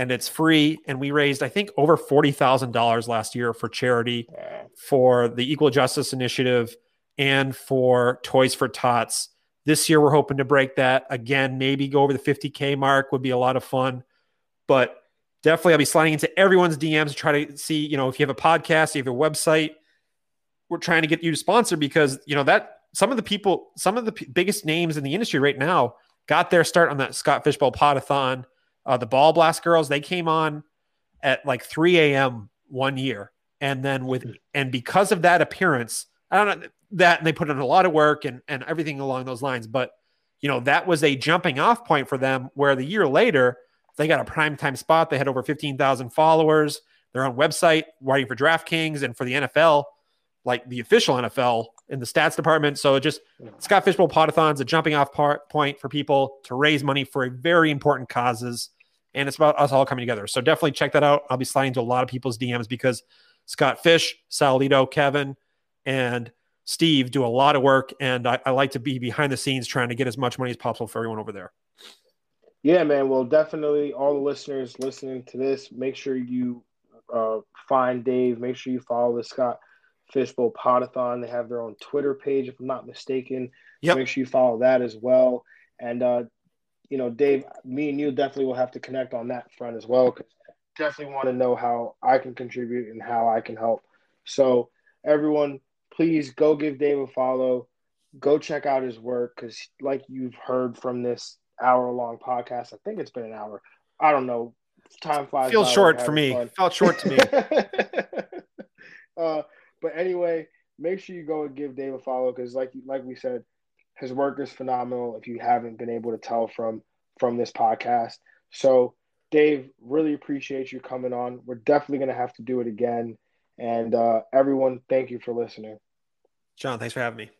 and it's free. And we raised, I think, over forty thousand dollars last year for charity, for the Equal Justice Initiative, and for Toys for Tots. This year, we're hoping to break that again. Maybe go over the fifty k mark would be a lot of fun, but definitely I'll be sliding into everyone's DMs to try to see, you know, if you have a podcast, you have a website, we're trying to get you to sponsor because you know that some of the people, some of the p- biggest names in the industry right now got their start on that Scott Fishbowl Podathon uh, the Ball Blast Girls, they came on at like 3 a.m. one year. And then with, and because of that appearance, I don't know that, and they put in a lot of work and, and everything along those lines. But, you know, that was a jumping off point for them where the year later, they got a prime time spot. They had over 15,000 followers. Their own website, writing for DraftKings and for the NFL. like the official NFL in the stats department. So just Scott Fishbowl Podathon is a jumping off part, point for people to raise money for very important causes. And it's about us all coming together. So definitely check that out. I'll be sliding to a lot of people's DMs because Scott Fish, Salito, Kevin, and Steve do a lot of work. And I, I like to be behind the scenes trying to get as much money as possible for everyone over there. Yeah, man. Well, definitely all the listeners listening to this, make sure you uh, find Dave. Make sure you follow the Scott Fishbowl Podathon. They have their own Twitter page, if I'm not mistaken. Yep. Make sure you follow that as well. And uh, you know, Dave, me and you definitely will have to connect on that front as well. Because definitely want to know how I can contribute and how I can help. So everyone, please go give Dave a follow. Go check out his work because, like you've heard from this hour-long podcast, I think it's been an hour. I don't know. Time flies. Feels short for me. fun. Felt short to me. uh, but anyway, make sure you go and give Dave a follow because, like like we said, his work is phenomenal. If you haven't been able to tell from from this podcast, so Dave, really appreciate you coming on. We're definitely gonna have to do it again. And uh, everyone, thank you for listening. John, thanks for having me.